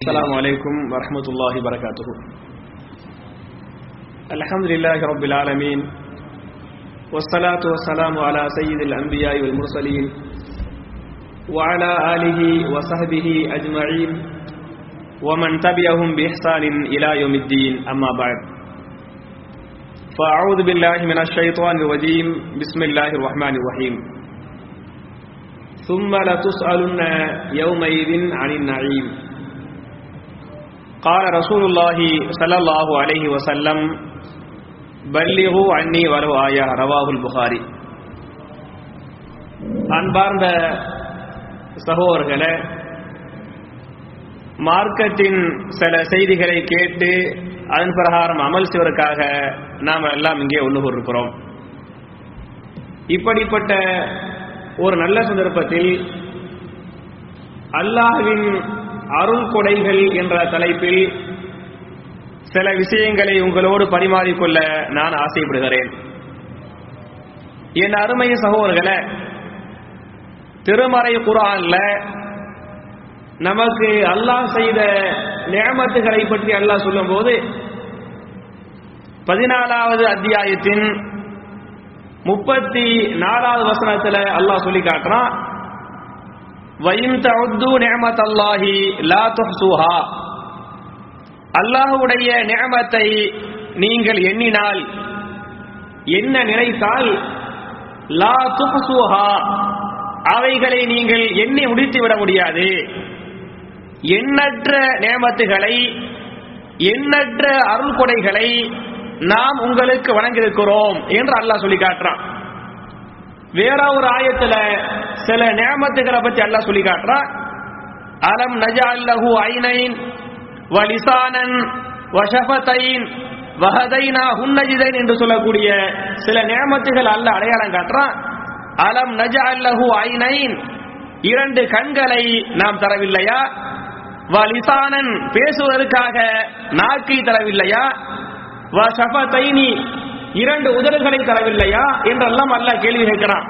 السلام عليكم ورحمة الله وبركاته. الحمد لله رب العالمين والصلاة والسلام على سيد الأنبياء والمرسلين وعلى آله وصحبه أجمعين ومن تبعهم بإحسان إلى يوم الدين أما بعد. فأعوذ بالله من الشيطان الرجيم بسم الله الرحمن الرحيم. ثم لتسألن يومئذ عن النعيم. قال رسول الله صلى الله عليه وسلم பல்லிகு அன்னி வலு ஆயா ரவாகுல் புகாரி அன்பார்ந்த சகோதரர்களே மார்க்கத்தின் சில செய்திகளை கேட்டு அதன் பிரகாரம் அமல் செய்வதற்காக நாம் எல்லாம் இங்கே ஒன்று கூறிருக்கிறோம் இப்படிப்பட்ட ஒரு நல்ல சந்தர்ப்பத்தில் அல்லாஹ்வின் அருள் கொடைகள் என்ற தலைப்பில் சில விஷயங்களை உங்களோடு பரிமாறிக்கொள்ள நான் ஆசைப்படுகிறேன். என் அருமை சகோதரர்களை திருமறை குரான்ல நமக்கு அல்லாஹ் செய்த நியமத்துகளை பற்றி அல்லாஹ் சொல்லும்போது பதினாலாவது அத்தியாயத்தின் முப்பத்தி நாலாவது வசனத்தில் அல்லாஹ் சொல்லி காட்டுறான் அல்லாஹுடைய அல்லாஹி நியமத்தை நீங்கள் எண்ணினால் என்ன நினைத்தால் லா துஹ்சுஹா அவைகளை நீங்கள் எண்ணி முடித்து விட முடியாது. எண்ணற்ற நியமத்துகளை எண்ணற்ற அருள் கொடைகளை நாம் உங்களுக்கு வழங்கியிருக்கிறோம் என்று அல்லாஹ் சொல்லி காட்டுறான் வேற ஒரு ஆயத்துல சில நியமத்துகளை பத்தி அல்லாஹ் சொல்லி காட்டுறான் அலம் நஜால்லஹு ஐனைன் வலிசானன் வஷபத்தைன் வஹதைனா ஹுன்னஜிதைன் என்று சொல்லக்கூடிய சில நியமத்துகள் அல்ல அடையாளம் காட்டுறான் அலம் நஜால்லஹு ஐனைன் இரண்டு கண்களை நாம் தரவில்லையா? வலிசானன் பேசுவதற்காக நாக்கை தரவில்லையா? வஷபத்தைனி இரண்டு உதடுகளை தரவில்லையா என்றெல்லாம் அல்லாஹ் கேள்வி கேட்கிறான்.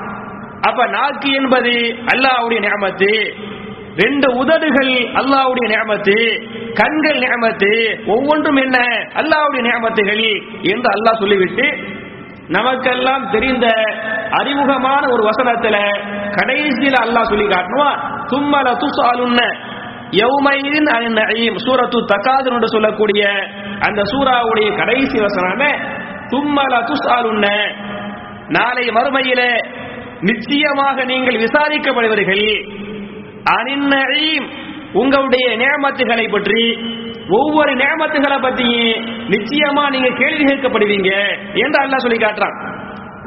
அப்ப நாக்கு என்பது அல்லாஹ்வுடைய நியமத்து ரெண்டு உதடுகள் அல்லாஹ்வுடைய நியமத்து கண்கள் நியமத்து ஒவ்வொன்றும் என்ன? அல்லாஹ்வுடைய நியமத்துகள் என்று அல்லாஹ் சொல்லிவிட்டு நமக்கெல்லாம் தெரிந்த அறிமுகமான ஒரு வசனத்துல கடைசியில அல்லாஹ் சொல்லி காட்டுவா தும்மல துசாலுன்ன யௌமையின் நயீம். சூரத்து தகாது என்று சொல்லக்கூடிய அந்த சூராவுடைய கடைசி வசனமே தும்மல துசாலுன்ன நாளை மறுமையில நிச்சயமாக நீங்கள் விசாரிக்கப்படுவீர்கள். அனின் உங்களுடைய நேமத்துகளை பற்றி ஒவ்வொரு நேமத்துகளை பத்தியும் நிச்சயமா நீங்க கேள்வி கேட்கப்படுவீங்க என்று அல்லாஹ் சொல்லி காட்டுறான்.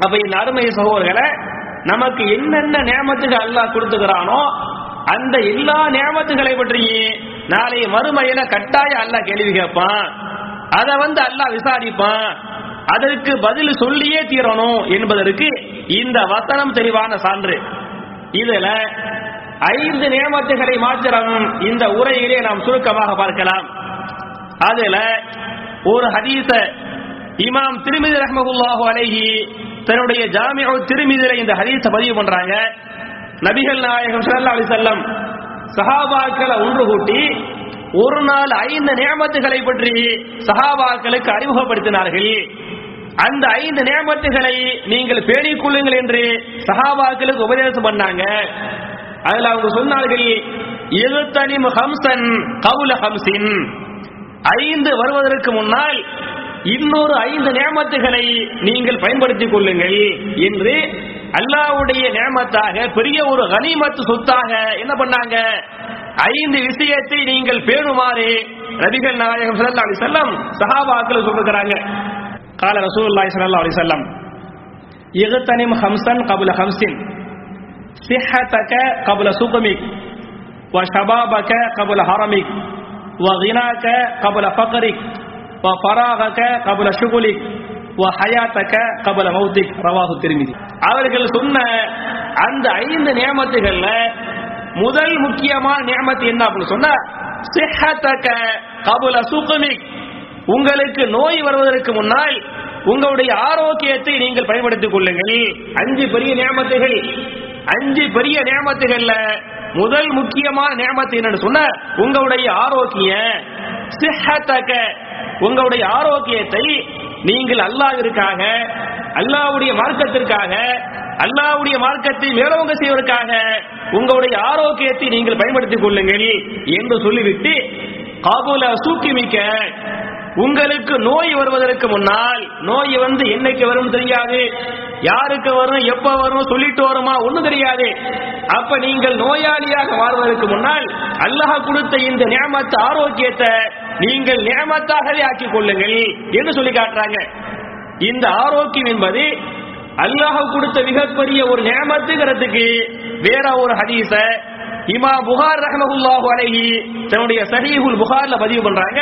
அப்ப இந்த அருமை சகோதரர்களை நமக்கு என்னென்ன நேமத்துகள் அல்லாஹ் கொடுத்துக்கிறானோ அந்த எல்லா நேமத்துகளை பற்றியும் நாளை மறுமையில கட்டாய அல்லாஹ் கேள்வி கேட்பான். அதை வந்து அல்லாஹ் விசாரிப்பான். அதற்கு பதில் சொல்லியே தீரணும் என்பதற்கு இந்த வசனம் தெளிவான சான்று. இதுல ஐந்து நியமத்துகளை மாத்திரம் இந்த உரையிலே நாம் சுருக்கமாக பார்க்கலாம். அதுல ஒரு ஹதீச இமாம் திருமிதி ரஹமகுல்லாஹு அலைஹி தன்னுடைய ஜாமியோ திருமிதில இந்த ஹதீஸ பதிவு பண்றாங்க. நபிகள் நாயகம் சல்லா அலி செல்லம் சஹாபாக்களை ஒன்று கூட்டி ஒரு நாள் ஐந்து நியமத்துகளை பற்றி சஹாபாக்களுக்கு அறிமுகப்படுத்தினார்கள். அந்த ஐந்து நியமத்துகளை நீங்கள் பேணிக் கொள்ளுங்கள் என்று சஹாபாக்களுக்கு உபதேசம் பண்ணாங்க. அதுல அவங்க சொன்னார்கள் எழுத்தனிம் ஹம்சன் கவுல ஹம்சின். ஐந்து வருவதற்கு முன்னால் இன்னொரு ஐந்து நியமத்துகளை நீங்கள் பயன்படுத்திக் கொள்ளுங்கள் என்று அல்லாவுடைய நியமத்தாக பெரிய ஒரு கனிமத்து சொத்தாக என்ன பண்ணாங்க? ஐந்து விஷயத்தை நீங்கள் பேணுமாறு ரபிகள் நாயகம் செல்லம் சஹாபாக்கள் சொல்லுகிறாங்க கால ரசூல்லாய் சல்லா அலி செல்லம் எகுத்தனிம் ஹம்சன் கபுல ஹம்சின் صحتك قبل سقمك وشبابك قبل هرمك وغناك قبل فقرك وفراغك قبل شغلك وحياتك قبل موتك رواه الترمذي அவர்கள் சொன்ன அந்த ஐந்து நியமத்துகள்ல முதல் முக்கியமான நியமத்து என்ன அப்படின்னு சொன்னா சிஹத்தக கபுல சுகமிக் உங்களுக்கு நோய் வருவதற்கு முன்னால் உங்களுடைய ஆரோக்கியத்தை நீங்கள் பயன்படுத்திக் கொள்ளுங்கள். அஞ்சு பெரிய நியமத்துகள். அஞ்சு பெரிய நியமத்துகள்ல முதல் முக்கியமான நியமத்து என்னன்னு சொன்ன உங்களுடைய ஆரோக்கியம் சிஹத்தக உங்களுடைய ஆரோக்கியத்தை நீங்கள் அல்லாவிற்காக அல்லாஹ்வுடைய மார்க்கத்திற்காக அல்லாவுடைய மார்க்கத்தை மேலவங்க செய்வதற்காக உங்களுடைய ஆரோக்கியத்தை நீங்கள் பயன்படுத்திக் கொள்ளுங்கள் என்று சொல்லிவிட்டு காபூல சூக்கிமிக்க உங்களுக்கு நோய் வருவதற்கு முன்னால் நோய் வந்து என்னைக்கு வரும் தெரியாது. யாருக்கு வரும் எப்ப வரும் சொல்லிட்டு வருமா ஒண்ணும் தெரியாது. அப்ப நீங்கள் நோயாளியாக மாறுவதற்கு முன்னால் அல்லாஹ் கொடுத்த இந்த நியமத்து ஆரோக்கியத்தை நீங்கள் நியமத்தாகவே ஆக்கிக் கொள்ளுங்கள் என்று சொல்லி காட்டுறாங்க. இந்த ஆரோக்கியம் என்பது அல்லாஹ் கொடுத்த மிகப்பெரிய ஒரு நியமத்துங்கிறதுக்கு வேற ஒரு ஹதீஸ இமா புகார் ரஹமகுல்லாஹு அலைஹி தன்னுடைய சஹீஹுல் புகார்ல பதிவு பண்றாங்க.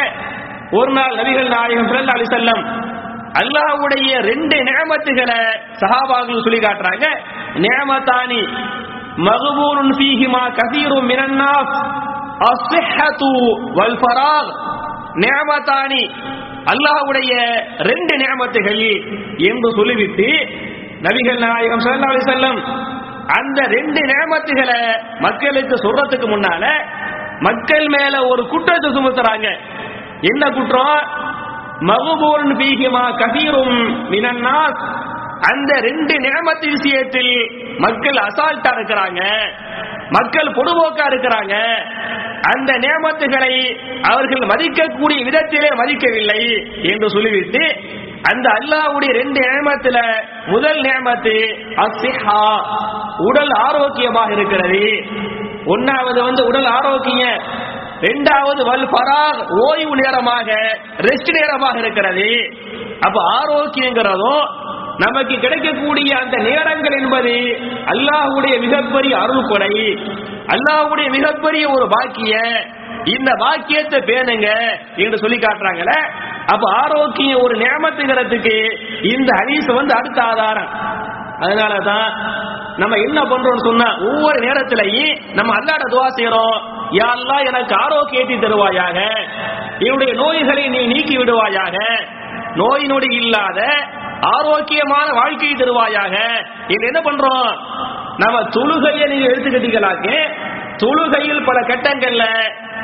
ஒரு நாள் நபிகள் நாயகம் ஸல்லல்லாஹு அலி செல்லம் அல்லாஹ்வுடைய ரெண்டு நியமத்துகளை சஹாபாக்கள் சொல்லி காட்டுறாங்க நியமத்தானி மகபூருன் ஃபீஹிமா கஸீரும் மினன்னாஸ் நாஸ் வல் ஃபராக் நியமத்தானி அல்லாஹ்வுடைய ரெண்டு நியமத்துகள் என்று சொல்லிவிட்டு நபிகள் நாயகம் சல்லா அலி செல்லம் அந்த ரெண்டு நியமத்துகளை மக்களுக்கு சொல்றதுக்கு முன்னால மக்கள் மேல ஒரு குற்றத்தை சுமத்துறாங்க. என்ன குற்றம்? மகபூரன் பீகிமா கபீரும் மினன்னாஸ். அந்த ரெண்டு நேமத்து விஷயத்தில் மக்கள் அசால்ட்டா இருக்கிறாங்க. மக்கள் பொதுபோக்கா இருக்கிறாங்க. அந்த நியமத்துகளை அவர்கள் மதிக்கக்கூடிய விதத்திலே மதிக்கவில்லை என்று சொல்லிவிட்டு அந்த அல்லாவுடைய ரெண்டு நியமத்துல முதல் நியமத்து அசிஹா உடல் ஆரோக்கியமாக இருக்கிறது. ஒன்னாவது வந்து உடல் ஆரோக்கியம். இரண்டாவது வல் பராக் ஓய்வு நேரமாக ரெஸ்ட் நேரமாக இருக்கிறது. அப்ப ஆரோக்கியங்கிறதும் நமக்கு கிடைக்கக்கூடிய அந்த நேரங்கள் என்பது அல்லாஹுடைய மிகப்பெரிய அருள் கொடை அல்லாஹுடைய மிகப்பெரிய ஒரு பாக்கிய. இந்த பாக்கியத்தை பேணுங்க என்று சொல்லி காட்டுறாங்கல்ல அப்ப ஆரோக்கியம் ஒரு நியமத்துங்கிறதுக்கு இந்த ஹரீஸ் வந்து அடுத்த ஆதாரம். அதனால தான் நம்ம என்ன பண்றோம்னு சொன்னா ஒவ்வொரு நேரத்திலையும் நம்ம அல்லாட துவா செய்யறோம் யாரெல்லாம் எனக்கு ஆரோக்கியத்தை தருவாயாக. என்னுடைய நோய்களை நீ நீக்கி விடுவாயாக. நோய் நொடி இல்லாத ஆரோக்கியமான வாழ்க்கையை தருவாயாக. இது என்ன பண்றோம்? நம்ம தொழுகையை நீங்க எடுத்துக்கிட்டீங்களாக்க தொழுகையில் பல கட்டங்கள்ல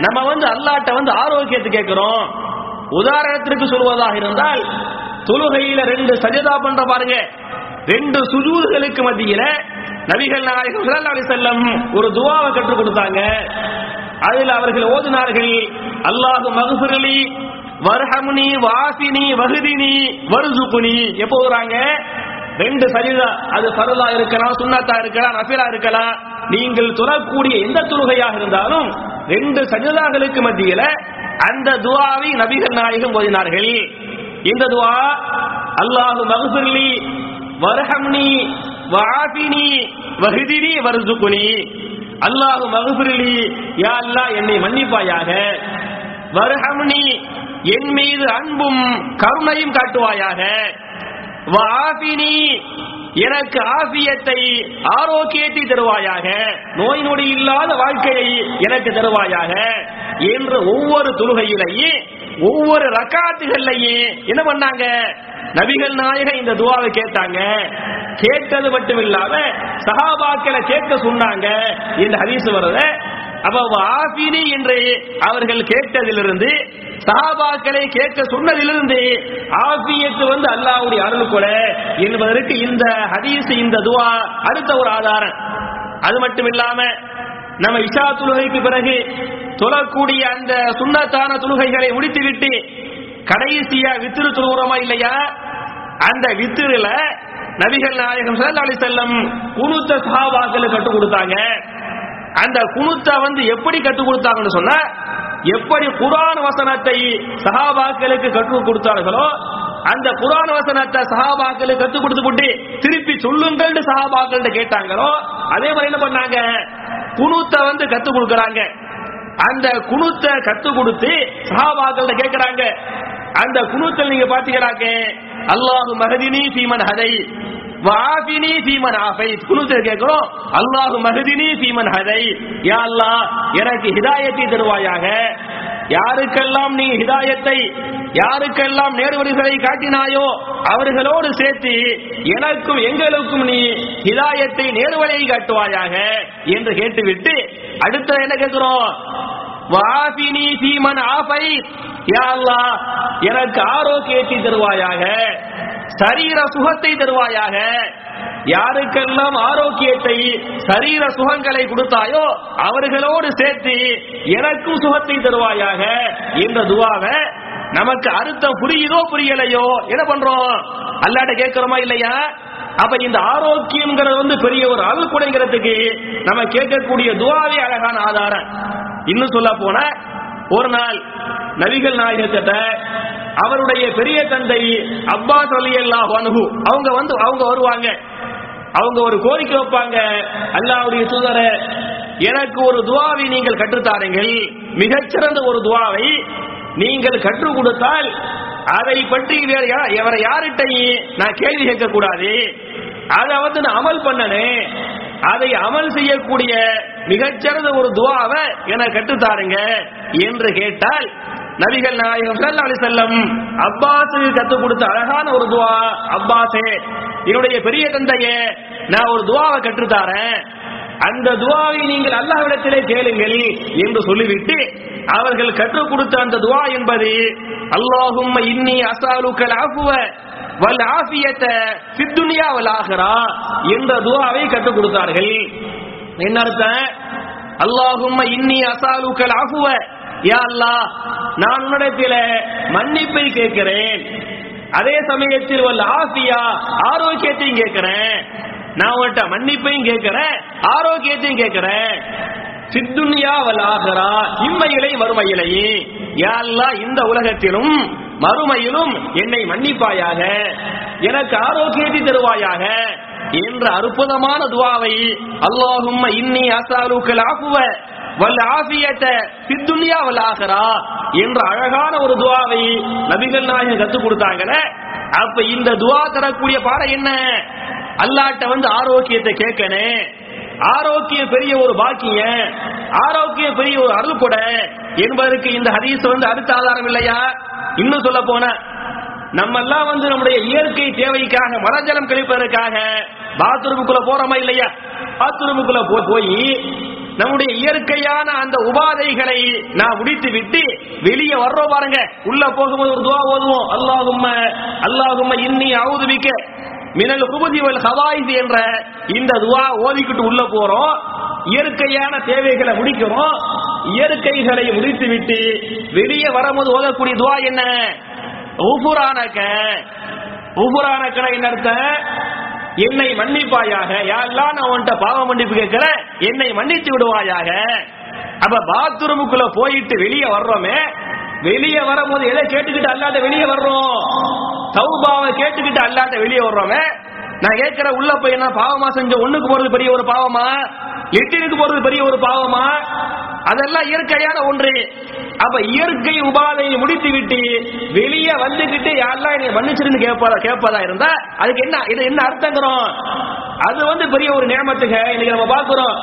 நம்ம வந்து அல்லாட்ட வந்து ஆரோக்கியத்தை கேட்கிறோம். உதாரணத்திற்கு சொல்வதாக இருந்தால் தொழுகையில ரெண்டு சஜதா பண்ற பாருங்க. ரெண்டு சுஜூதுகளுக்கு மத்தியில நபிகள் நாயகம் ஸல்லல்லாஹு செல்லம் ஒரு துவாவை கற்றுக் கொடுத்தாங்க. அதில் அவர்கள் ஓதினார்கள் அல்லாஹு மகசுரலி வர்ஹமுனி வாசினி வகுதினி வருசுகுனி எப்போ ஓதுறாங்க? ரெண்டு சரிதா. அது ஃபரலா இருக்கலாம் சுண்ணத்தா இருக்கலாம் நஃபிலா இருக்கலாம். நீங்கள் தொழக்கூடிய எந்த தொழுகையாக இருந்தாலும் ரெண்டு சஜிதாக்களுக்கு மத்தியில அந்த துவாவை நபிகள் நாயகம் ஓதினார்கள். இந்த துவா அல்லாஹு மகஃபிர்லி வர்ஹம்னி வாசினி வஹ்தினி வருசுகுனி. அல்லாஹு மகஃபிர்லி யா அல்லாஹ் என்னை மன்னிப்பாயாக. வர்ஹம்னி என் மீது அன்பும் கருணையும் காட்டுவாயாக. வாசினி எனக்கு ஆசியத்தை ஆரோக்கியத்தை தருவாயாக. நோய் நொடி இல்லாத வாழ்க்கையை எனக்கு தருவாயாக. என்று ஒவ்வொரு தொழுகையிலேயே ஒவ்வொரு ரக்காத்துகள்லையும் என்ன பண்ணாங்க? நபிகள் நாயக இந்த துவாவை கேட்டாங்க. கேட்டது மட்டும் இல்லாம சஹாபாக்களை கேட்க சொன்னாங்க. இந்த ஹதீஸ் வர்றத. அப்ப ஆபினி என்று அவர்கள் கேட்டதிலிருந்து சஹாபாக்களை கேட்க சொன்னதிலிருந்து ஆபியத்து வந்து அல்லாஹ்வுடைய அருள் கொலை என்பதற்கு இந்த ஹதீஸ் இந்த துவா அடுத்த ஒரு ஆதாரம். அது மட்டும் இல்லாம நம்ம இஷா தொழுகைக்கு பிறகு தொழக்கூடிய அந்த சுண்ணத்தான தொழுகைகளை முடித்துவிட்டு கடைசியா வித்திரு தொழுகிறோமா இல்லையா? அந்த வித்திருல நபிகள் நாயகம் ஸல்லல்லாஹு அலி செல்லம் குனுத்த சஹாபாக்களுக்கு கற்றுக் கொடுத்தாங்க. அந்த குனுத்த வந்து எப்படி கற்றுக் கொடுத்தாங்கன்னு சொன்னா எப்படி குரான் வசனத்தை சஹாபாக்களுக்கு கற்றுக் கொடுத்தார்களோ அந்த குரான் வசனத்தை சஹாபாக்களுக்கு கத்து கொடுத்து போட்டு திருப்பி சொல்லுங்கள் சஹாபாக்கள் கேட்டாங்களோ அதே மாதிரி என்ன பண்ணாங்க? குனுத்த வந்து கத்து கொடுக்கறாங்க. அந்த குனுத்த கத்து கொடுத்து சஹாபாக்கள் கேட்கறாங்க. அந்த குனூத்தல் நீங்க பாத்தீங்களாக்க அல்லாஹு மகதினி சீமன் ஹதை வாபினி சீமன் ஆஃபை குனூத்தல் கேட்கிறோம் அல்லாஹு மகதினி சீமன் ஹதை. யா அல்லாஹ் எனக்கு ஹிதாயத்தை தருவாயாக. யாருக்கெல்லாம் நீ ஹிதாயத்தை யாருக்கெல்லாம் நேர்வழிகளை காட்டினாயோ அவர்களோடு சேர்த்து எனக்கும் எங்களுக்கும் நீ ஹிதாயத்தை நேர்வழியை காட்டுவாயாக என்று கேட்டுவிட்டு அடுத்த என்ன கேட்கிறோம்? வாபினி சீமன் ஆஃபை யா எனக்கு ஆரோக்கியத்தை தருவாயாக சரீர சுகத்தை தருவாயாக யாருக்கெல்லாம் ஆரோக்கியத்தை சரீர சுகங்களை கொடுத்தாயோ அவர்களோடு சேர்த்து எனக்கும் சுகத்தை தருவாயாக என்ற துவாவை நமக்கு அர்த்தம் புரியுதோ புரியலையோ என்ன பண்றோம்? அல்லாட்ட கேட்கிறோமா இல்லையா? அப்ப இந்த ஆரோக்கியம்ங்கிறது வந்து பெரிய ஒரு அருள்குடைங்கிறதுக்கு நம்ம கேட்கக்கூடிய துவாவே அழகான ஆதாரம். இன்னும் சொல்ல போன ஒரு நாள் நபிகள் நாயகத்திட்ட அவருடைய பெரிய தந்தை அப்பாஸ் அலி அல்லாஹ் அனுகு அவங்க வந்து அவங்க வருவாங்க. அவங்க ஒரு கோரிக்கை வைப்பாங்க. அல்லாவுடைய தூதர எனக்கு ஒரு துவாவை நீங்கள் கற்றுத்தாருங்கள் மிகச்சிறந்த ஒரு துவாவை நீங்கள் கற்றுக் கொடுத்தால் அதை பற்றி வேற யா- வேற யார்கிட்டையும் நான் கேள்வி கேட்க கூடாது அதை வந்து நான் அமல் பண்ணனேன் அதை அமல் செய்யக்கூடிய மிகச்சிறந்த ஒரு துவாவை எனக்கு கற்றுத்தாருங்க என்று கேட்டால் நபிகள் நாயகம் சல்லா அலைஹி வஸல்லம் அப்பாஸுக்கு கற்றுக் கொடுத்த அழகான ஒரு துவா. அப்பாஸே என்னுடைய பெரிய தந்தையே நான் ஒரு துவாவை கற்றுத்தாரேன். அந்த துவாவை நீங்கள் அல்லாஹ்விடத்திலே கேளுங்கள் என்று சொல்லிவிட்டு அவர்கள் கற்றுக் கொடுத்த அந்த துவா என்பது அல்லாஹும் இன்னி அசாலுக்கல் அஃப்வ வல் ஆஃபியத்த சித்துனியா துன்யா வல் ஆஹிரா என்ற துவாவை கற்றுக் கொடுத்தார்கள். என்ன அர்த்தம்? அல்லாஹும் இன்னி அசாலுக்கல் ஆஃபுவ யா நான் உன்னிடத்தில மன்னிப்பை கேட்கிறேன். அதே சமயத்தில் வல்ல ஆசியா ஆரோக்கியத்தையும் கேட்கிறேன். நான் உன்கிட்ட மன்னிப்பையும் கேட்கிறேன் ஆரோக்கியத்தையும் கேட்கிறேன். சித்துன்யா வலாகரா இம்மையிலை வறுமையிலையே. யா இந்த உலகத்திலும் மறுமையிலும் என்னை மன்னிப்பாயாக எனக்கு ஆரோக்கியத்தை தருவாயாக என்ற அற்புதமான துவாவை அல்லாஹும் இன்னி அசாலுக்கள் ஆகுவ வல் ஆஃபியத்த சித்துன்யா வல் ஆஹிரா என்ற அழகான ஒரு துவாவை நபிகள் நாயகம் கத்துக் கொடுத்தாங்களே. அப்ப இந்த துவா தரக்கூடிய பாடம் என்ன? அல்லாட்ட வந்து ஆரோக்கியத்தை கேட்கணும் ஆரோக்கியம் பெரிய ஒரு பாக்கிய ஆரோக்கியம் பெரிய ஒரு அருள் கொடை என்பதற்கு இந்த ஹதீஸ் வந்து அடுத்த ஆதாரம் இல்லையா? இன்னும் சொல்ல போன நம்ம எல்லாம் வந்து நம்முடைய இயற்கை தேவைக்காக மரஜலம் கழிப்பதற்காக பாத்ரூமுக்குள்ள போறோமா இல்லையா? பாத்ரூமுக்குள்ள போய் நம்முடைய இயற்கையான அந்த உபாதைகளை நான் முடித்து விட்டு வெளியே வர்றோம் பாருங்க. உள்ள போகும்போது ஒரு துவா ஓதுவோம். அல்லாஹும் அல்லாஹும் இன்னி அவுதுவிக்க மினல் குபதி வல் ஹவாயிஸ் என்ற இந்த துவா ஓதிக்கிட்டு உள்ள போறோம். இயற்கையான தேவைகளை முடிக்கிறோம். இயற்கைகளை முடித்து விட்டு வெளியே வரும்போது ஓதக்கூடிய துவா என்ன? உபுரானக்க உபுரானக்கன என்ன அர்த்தம்? என்னை மன்னிப்பாயாக யாரெல்லாம் நான் உன்கிட்ட பாவ மன்னிப்பு கேட்கிறேன் என்னை மன்னித்து விடுவாயாக. அப்ப பாத்ரூமுக்குள்ள போயிட்டு வெளியே வர்றோமே வெளியே வரும்போது எதை கேட்டுக்கிட்டு அல்லாத வெளியே வர்றோம்? சௌபாவை கேட்டுக்கிட்டு அல்லாட்ட வெளியே வர்றோமே நான் கேட்கிற உள்ள போய் என்ன பாவமா செஞ்ச ஒண்ணுக்கு போறது பெரிய ஒரு பாவமா? லிட்டினுக்கு போறது பெரிய ஒரு பாவமா? அதெல்லாம் இயற்கையான ஒன்று. அப்ப இயற்கை உபாதையை முடித்து விட்டு வெளியே வந்துகிட்டு யாரெல்லாம் என்னை மன்னிச்சிருந்து கேட்பதா கேட்பதா இருந்தா அதுக்கு என்ன இது என்ன அர்த்தங்கிறோம்? அது வந்து பெரிய ஒரு நியமத்துக இன்னைக்கு நம்ம பாக்குறோம்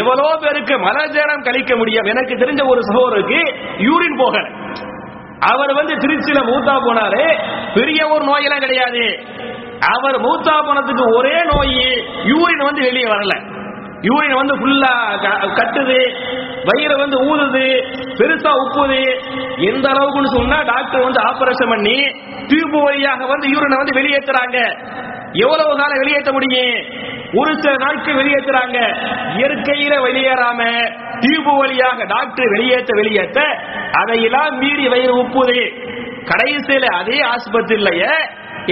எவ்வளோ பேருக்கு மலஜலம் கழிக்க முடியும்? எனக்கு தெரிஞ்ச ஒரு சகோதரருக்கு யூரின் போக அவர் வந்து திருச்சியில மூத்தா போனாரு. பெரிய ஒரு நோயெல்லாம் கிடையாது. அவர் மூத்தா போனதுக்கு ஒரே நோய் யூரின் வந்து வெளியே வரல. யூரின் வந்து ஃபுல்லா கட்டுது வயிறு வந்து ஊதுது பெருசா உப்புது. எந்த அளவுக்குன்னு சொன்னா டாக்டர் வந்து ஆபரேஷன் பண்ணி டியூப் வழியாக வந்து யூரினை வந்து வெளியேற்றுறாங்க எவ்வளவு காலம் வெளியேற்ற முடியும்? ஒரு சில நாட்கள் வெளியேற்றுறாங்க இயற்கையில வெளியேறாம டியூப் வழியாக டாக்டர் வெளியேற்ற வெளியேற்ற அதையெல்லாம் மீறி வயிறு உப்புது. கடைசியில அதே ஆஸ்பத்திரியிலேயே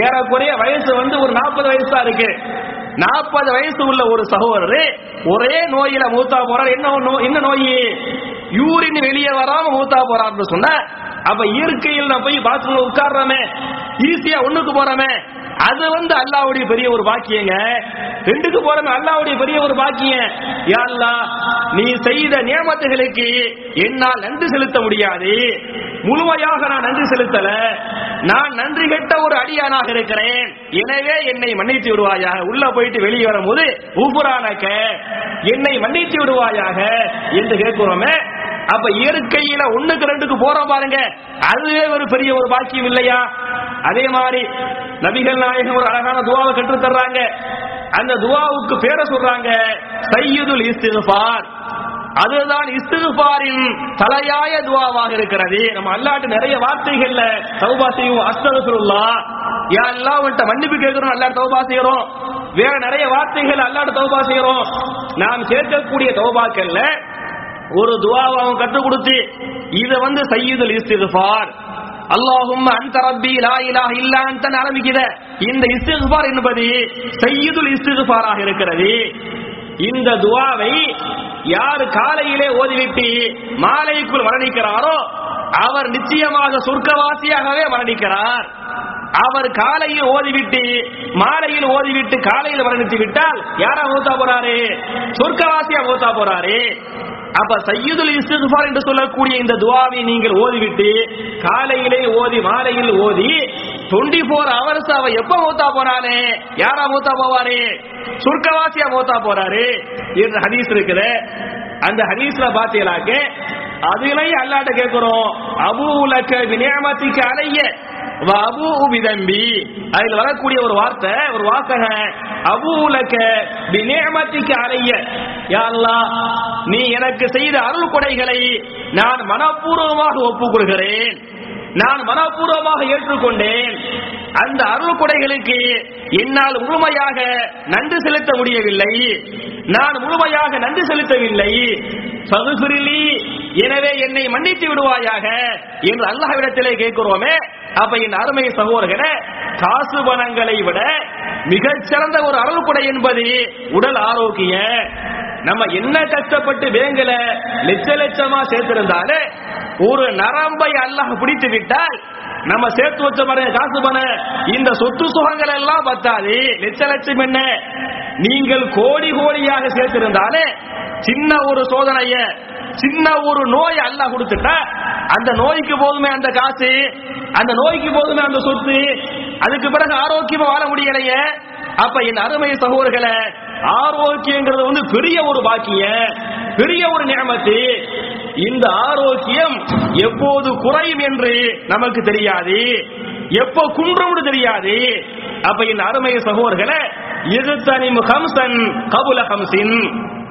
ஏறக்குறைய வயசு வந்து ஒரு நாற்பது வயசா இருக்கு. நாற்பது வயசு உள்ள ஒரு சகோதரர் ஒரே நோயில மூத்தா போறார். என்ன நோய் என்ன நோய்? யூரின் வெளியே வராம மூத்தா போறாருன்னு சொன்ன அப்ப இயற்கையில் நான் போய் பாத்ரூம்ல உட்கார்றமே ஈஸியா ஒண்ணுக்கு போறமே அது வந்து அல்லாவுடைய பெரிய ஒரு பாக்கியங்க. ரெண்டுக்கு போறோமே அல்லாவுடைய பெரிய ஒரு பாக்கியம் யா நீ செய்த நியமத்துகளுக்கு என்னால் நன்றி செலுத்த முடியாது. முழுமையாக நான் நன்றி செலுத்தல. நான் நன்றி கெட்ட ஒரு அடியானாக இருக்கிறேன். எனவே என்னை மன்னித்து விடுவாயாக. உள்ள போயிட்டு வெளியே வரும்போது உபுரானக்க என்னை மன்னித்து விடுவாயாக என்று கேட்கிறோமே. அப்ப இயற்கையில ஒண்ணுக்கு ரெண்டுக்கு போறோம் பாருங்க. அதுவே ஒரு பெரிய ஒரு பாக்கியம் இல்லையா? அதே மாதிரி நபிகள் நாயகம் ஒரு அழகான துவாவை கற்று தர்றாங்க. அந்த துவாவுக்கு பேரை சொல்றாங்க சையதுல் இஸ்திஃபார் அதுதான் இஸ்திகுபாரின் தலையாய துவாவாக இருக்கிறது. நம்ம அல்லாட்டு நிறைய வார்த்தைகள்ல தௌபா செய்வோம். அஸ்தகுல்லா யா எல்லாம் உன்கிட்ட மன்னிப்பு கேட்கிறோம் அல்லாஹ் தௌபா செய்யறோம் வேற நிறைய வார்த்தைகள் அல்லாட்டு தௌபா செய்யறோம் நாம் கேட்கக்கூடிய தௌபாக்கள்ல ஒரு துவாவை அவன் கற்றுக் கொடுத்து இத வந்து சையீதுல் இஸ்திகுபார் அல்லாஹும் அந்த ரப்பி லா இலாஹ இல்லா அந்த ஆரம்பிக்கிற இந்த இஸ்திகுபார் என்பது சையீதுல் இஸ்திகுபாராக இருக்கிறது. இந்த துவாவை யார் காலையிலே ஓதிவிட்டு மாலைக்குள் மரணிக்கிறாரோ அவர் நிச்சயமாக சொர்க்கவாசியாகவே மரணிக்கிறார். அவர் காலையில் ஓதிவிட்டு மாலையில் ஓதிவிட்டு காலையில் மரணித்து விட்டால் யாரா மூத்தா போறாரு? சொர்க்கவாசியா மூத்தா போறாரு? அப்ப சையதுல் இஸ்திஃபார் என்று சொல்லக்கூடிய இந்த துவாவை நீங்கள் ஓதிவிட்டு காலையிலே ஓதி மாலையில் ஓதி டுவெண்ட்டி போர் ஹவர்ஸ் அவ எப்ப மூத்தா போறானே? யாரா மூத்தா போவாரு? சுர்க்கவாசியா மூத்தா போறாரு? என்று ஹதீஸ் இருக்குது. அந்த ஹதீஸ்ல பாத்தீங்களாக்க அதுலயும் அல்லாட்ட கேட்கிறோம் அபூலக்க விநியாமத்திக்கு அலைய அபு உபிதம்பி அதில் வரக்கூடிய ஒரு வார்த்தை ஒரு வாசக உலக விநியாமத்திக்கு அலைய. யாரெல்லாம் நீ எனக்கு செய்த அருள் கொடைகளை நான் மனப்பூர்வமாக ஒப்புக்கொள்கிறேன். நான் மனப்பூர்வமாக ஏற்றுக்கொண்டேன். அந்த அருள் கொடைகளுக்கு என்னால் முழுமையாக நன்றி செலுத்த முடியவில்லை. நான் முழுமையாக நன்றி செலுத்தவில்லை. பகுசுரிலி எனவே என்னை மன்னித்து விடுவாயாக என்று அல்லாஹ்விடத்திலே கேட்கிறோமே. அப்ப என் அருமை சகோதரர்களே காசு பணங்களை விட மிகச்சிறந்த ஒரு அருள் கொடை என்பது உடல் ஆரோக்கிய நம்ம என்ன கஷ்டப்பட்டு பேங்கல லட்ச லட்சமா சேர்த்திருந்தாலே ஒரு நரம்பை அல்லாஹ் பிடித்து விட்டால் நம்ம சேர்த்து வச்ச பாருங்க காசு பண்ண இந்த சொத்து சுகங்கள் எல்லாம் பத்தாது. லட்ச லட்சம் என்ன? நீங்கள் கோடி கோடியாக சேர்த்திருந்தாலே சின்ன ஒரு சோதனைய சின்ன ஒரு நோய் அல்லாஹ் கொடுத்துட்டா அந்த நோய்க்கு போதுமே அந்த காசு அந்த நோய்க்கு போதுமே அந்த சொத்து அதுக்கு பிறகு ஆரோக்கியமா வாழ முடியலையே. அப்ப என் அருமை சகோதரர்களை ஆரோக்கியங்கிறது வந்து பெரிய ஒரு பாக்கியம் பெரிய ஒரு நியமத்து. இந்த ஆரோக்கியம் எப்போது குறையும் என்று நமக்கு தெரியாது. எப்போ குன்றும்னு தெரியாது. அப்ப என் அருமை சகோதரர்களை எதிர்த்தனிம் ஹம்சன் கபுல ஹம்சின்.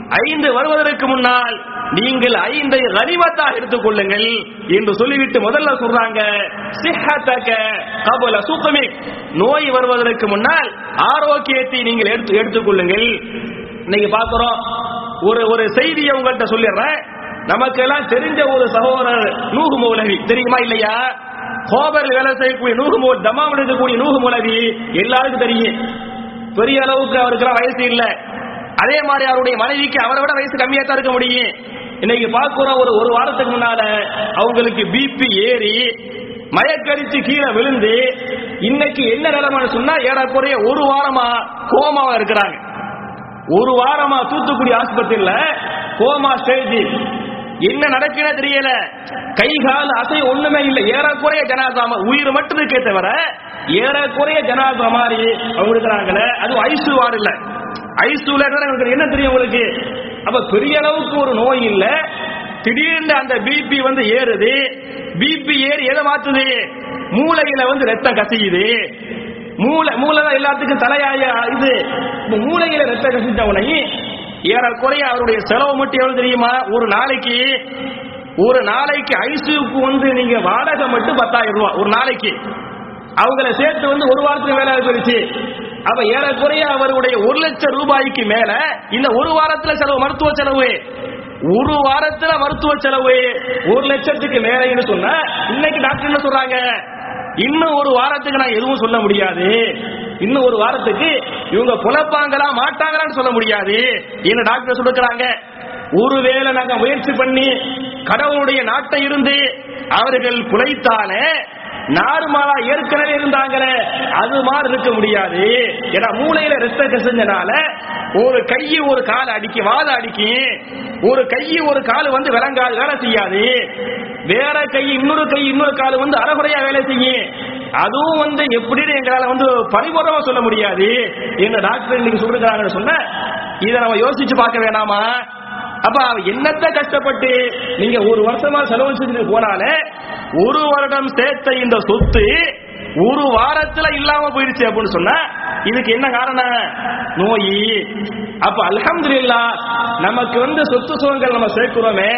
ஐந்து வருவதற்கு முன்னால் நீங்கள் ஐந்தை கனிமத்தாக எடுத்துக் கொள்ளுங்கள் என்று சொல்லிவிட்டு முதல்ல சொல்றாங்க நோய் வருவதற்கு முன்னால் ஆரோக்கியத்தை நீங்கள் எடுத்து எடுத்துக் கொள்ளுங்கள். இன்னைக்கு பாக்குறோம் ஒரு ஒரு செய்தியை உங்கள்கிட்ட சொல்லிடுறேன். நமக்கு எல்லாம் தெரிஞ்ச ஒரு சகோதரர் நூகு மௌலவி. தெரியுமா இல்லையா? கோபரில் வேலை செய்யக்கூடிய நூகு மௌ தமாம் இருக்கக்கூடிய நூகு மௌலவி எல்லாருக்கும் தெரியும். பெரிய அளவுக்கு அவருக்கு வயசு இல்லை. அதே மாதிரி அவருடைய மனைவிக்கு அவரை விட வயசு கம்மியா தான் இருக்க முடியும். இன்னைக்கு பார்க்கிறோம் ஒரு ஒரு வாரத்துக்கு முன்னால அவங்களுக்கு பிபி ஏறி மயக்கடிச்சு கீழே விழுந்து இன்னைக்கு என்ன நிலைமைன்னு சொன்னா ஏறக்குறைய ஒரு வாரமா கோமாவா இருக்கிறாங்க. ஒரு வாரமா தூத்துக்குடி ஆஸ்பத்திரியில கோமா ஸ்டேஜ் என்ன நடக்குன்னு தெரியல. கை கால் அசை ஒண்ணுமே இல்லை. ஏறக்குறைய ஜனாசா உயிர் மட்டும் இருக்கே தவிர ஏறக்குறைய ஜனாசா மாதிரி அவங்க இருக்கிறாங்களே. அது ஐசு வார்டு இல்லை ஐசுல என்ன தெரியும் உங்களுக்கு? அப்ப பெரிய அளவுக்கு ஒரு நோய் இல்ல. திடீர்னு அந்த பிபி வந்து ஏறுது. பிபி ஏறி எதை மாத்துது மூளையில வந்து ரத்தம் கசியுது. மூளை மூளை தான் எல்லாத்துக்கும் தலையாய இது. மூளையில ரத்தம் கசிஞ்ச உடனே ஏறக்குறைய அவருடைய செலவு மட்டும் எவ்வளவு தெரியுமா? ஒரு நாளைக்கு ஒரு நாளைக்கு ஐசியூக்கு வந்து நீங்க வாடகை மட்டும் பத்தாயிரம் ரூபாய் ஒரு நாளைக்கு. அவங்கள சேர்த்து வந்து ஒரு வாரத்துக்கு மேல போயிடுச்சு. அப்ப ஏறக்குறைய அவருடைய ஒரு லட்சம் ரூபாய்க்கு மேல இந்த ஒரு வாரத்துல செலவு மருத்துவ செலவு. ஒரு வாரத்துல மருத்துவ செலவு. ஒரு லட்சத்துக்கு மேலேன்னு சொன்னா இன்னைக்கு டாக்டர் என்ன சொல்றாங்க? இன்னும் ஒரு வாரத்துக்கு நான் எதுவும் சொல்ல முடியாது. இன்னும் ஒரு வாரத்துக்கு இவங்க குழப்பாங்களா மாட்டாங்களான்னு சொல்ல முடியாது. என்ன டாக்டர் சொல்லுக்கிறாங்க ஒருவேளை நாங்க முயற்சி பண்ணி கடவுளுடைய நாட்டை இருந்து அவர்கள் குலைத்தாலே நார்மலா ஏற்கனவே இருந்தாங்களே அது மாதிரி இருக்க முடியாது. ஏன்னா மூளையில ரத்த கசஞ்சனால ஒரு கை ஒரு கால் அடிக்கி வாத அடிக்கி ஒரு கை ஒரு கால் வந்து விளங்காது வேலை செய்யாது. வேற கை இன்னொரு கை இன்னொரு கால் வந்து அறகுறையா வேலை செய்யும் அதுவும் வந்து எப்படின்னு எங்களால வந்து பரிபூர்ணமா சொல்ல முடியாது. என்ன டாக்டர் இன்னைக்கு சொல்லிருக்காங்கன்னு சொன்ன இதை நம்ம யோசிச்சு பார்க்க வேணாமா? அப்ப என்னத்த கஷ்டப்பட்டு நீங்க ஒரு வருஷமா செலவு செஞ்சு போனாலே ஒரு வருடம் சேர்த்த இந்த சொத்து ஒரு வாரத்துல இல்லாம போயிடுச்சு அப்படின்னு சொன்னா இதுக்கு என்ன காரணம்? நோய். அப்ப அல்ஹம்துலில்லாஹ் நமக்கு வந்து சொத்து சுகங்கள் நம்ம சேர்க்கிறோமே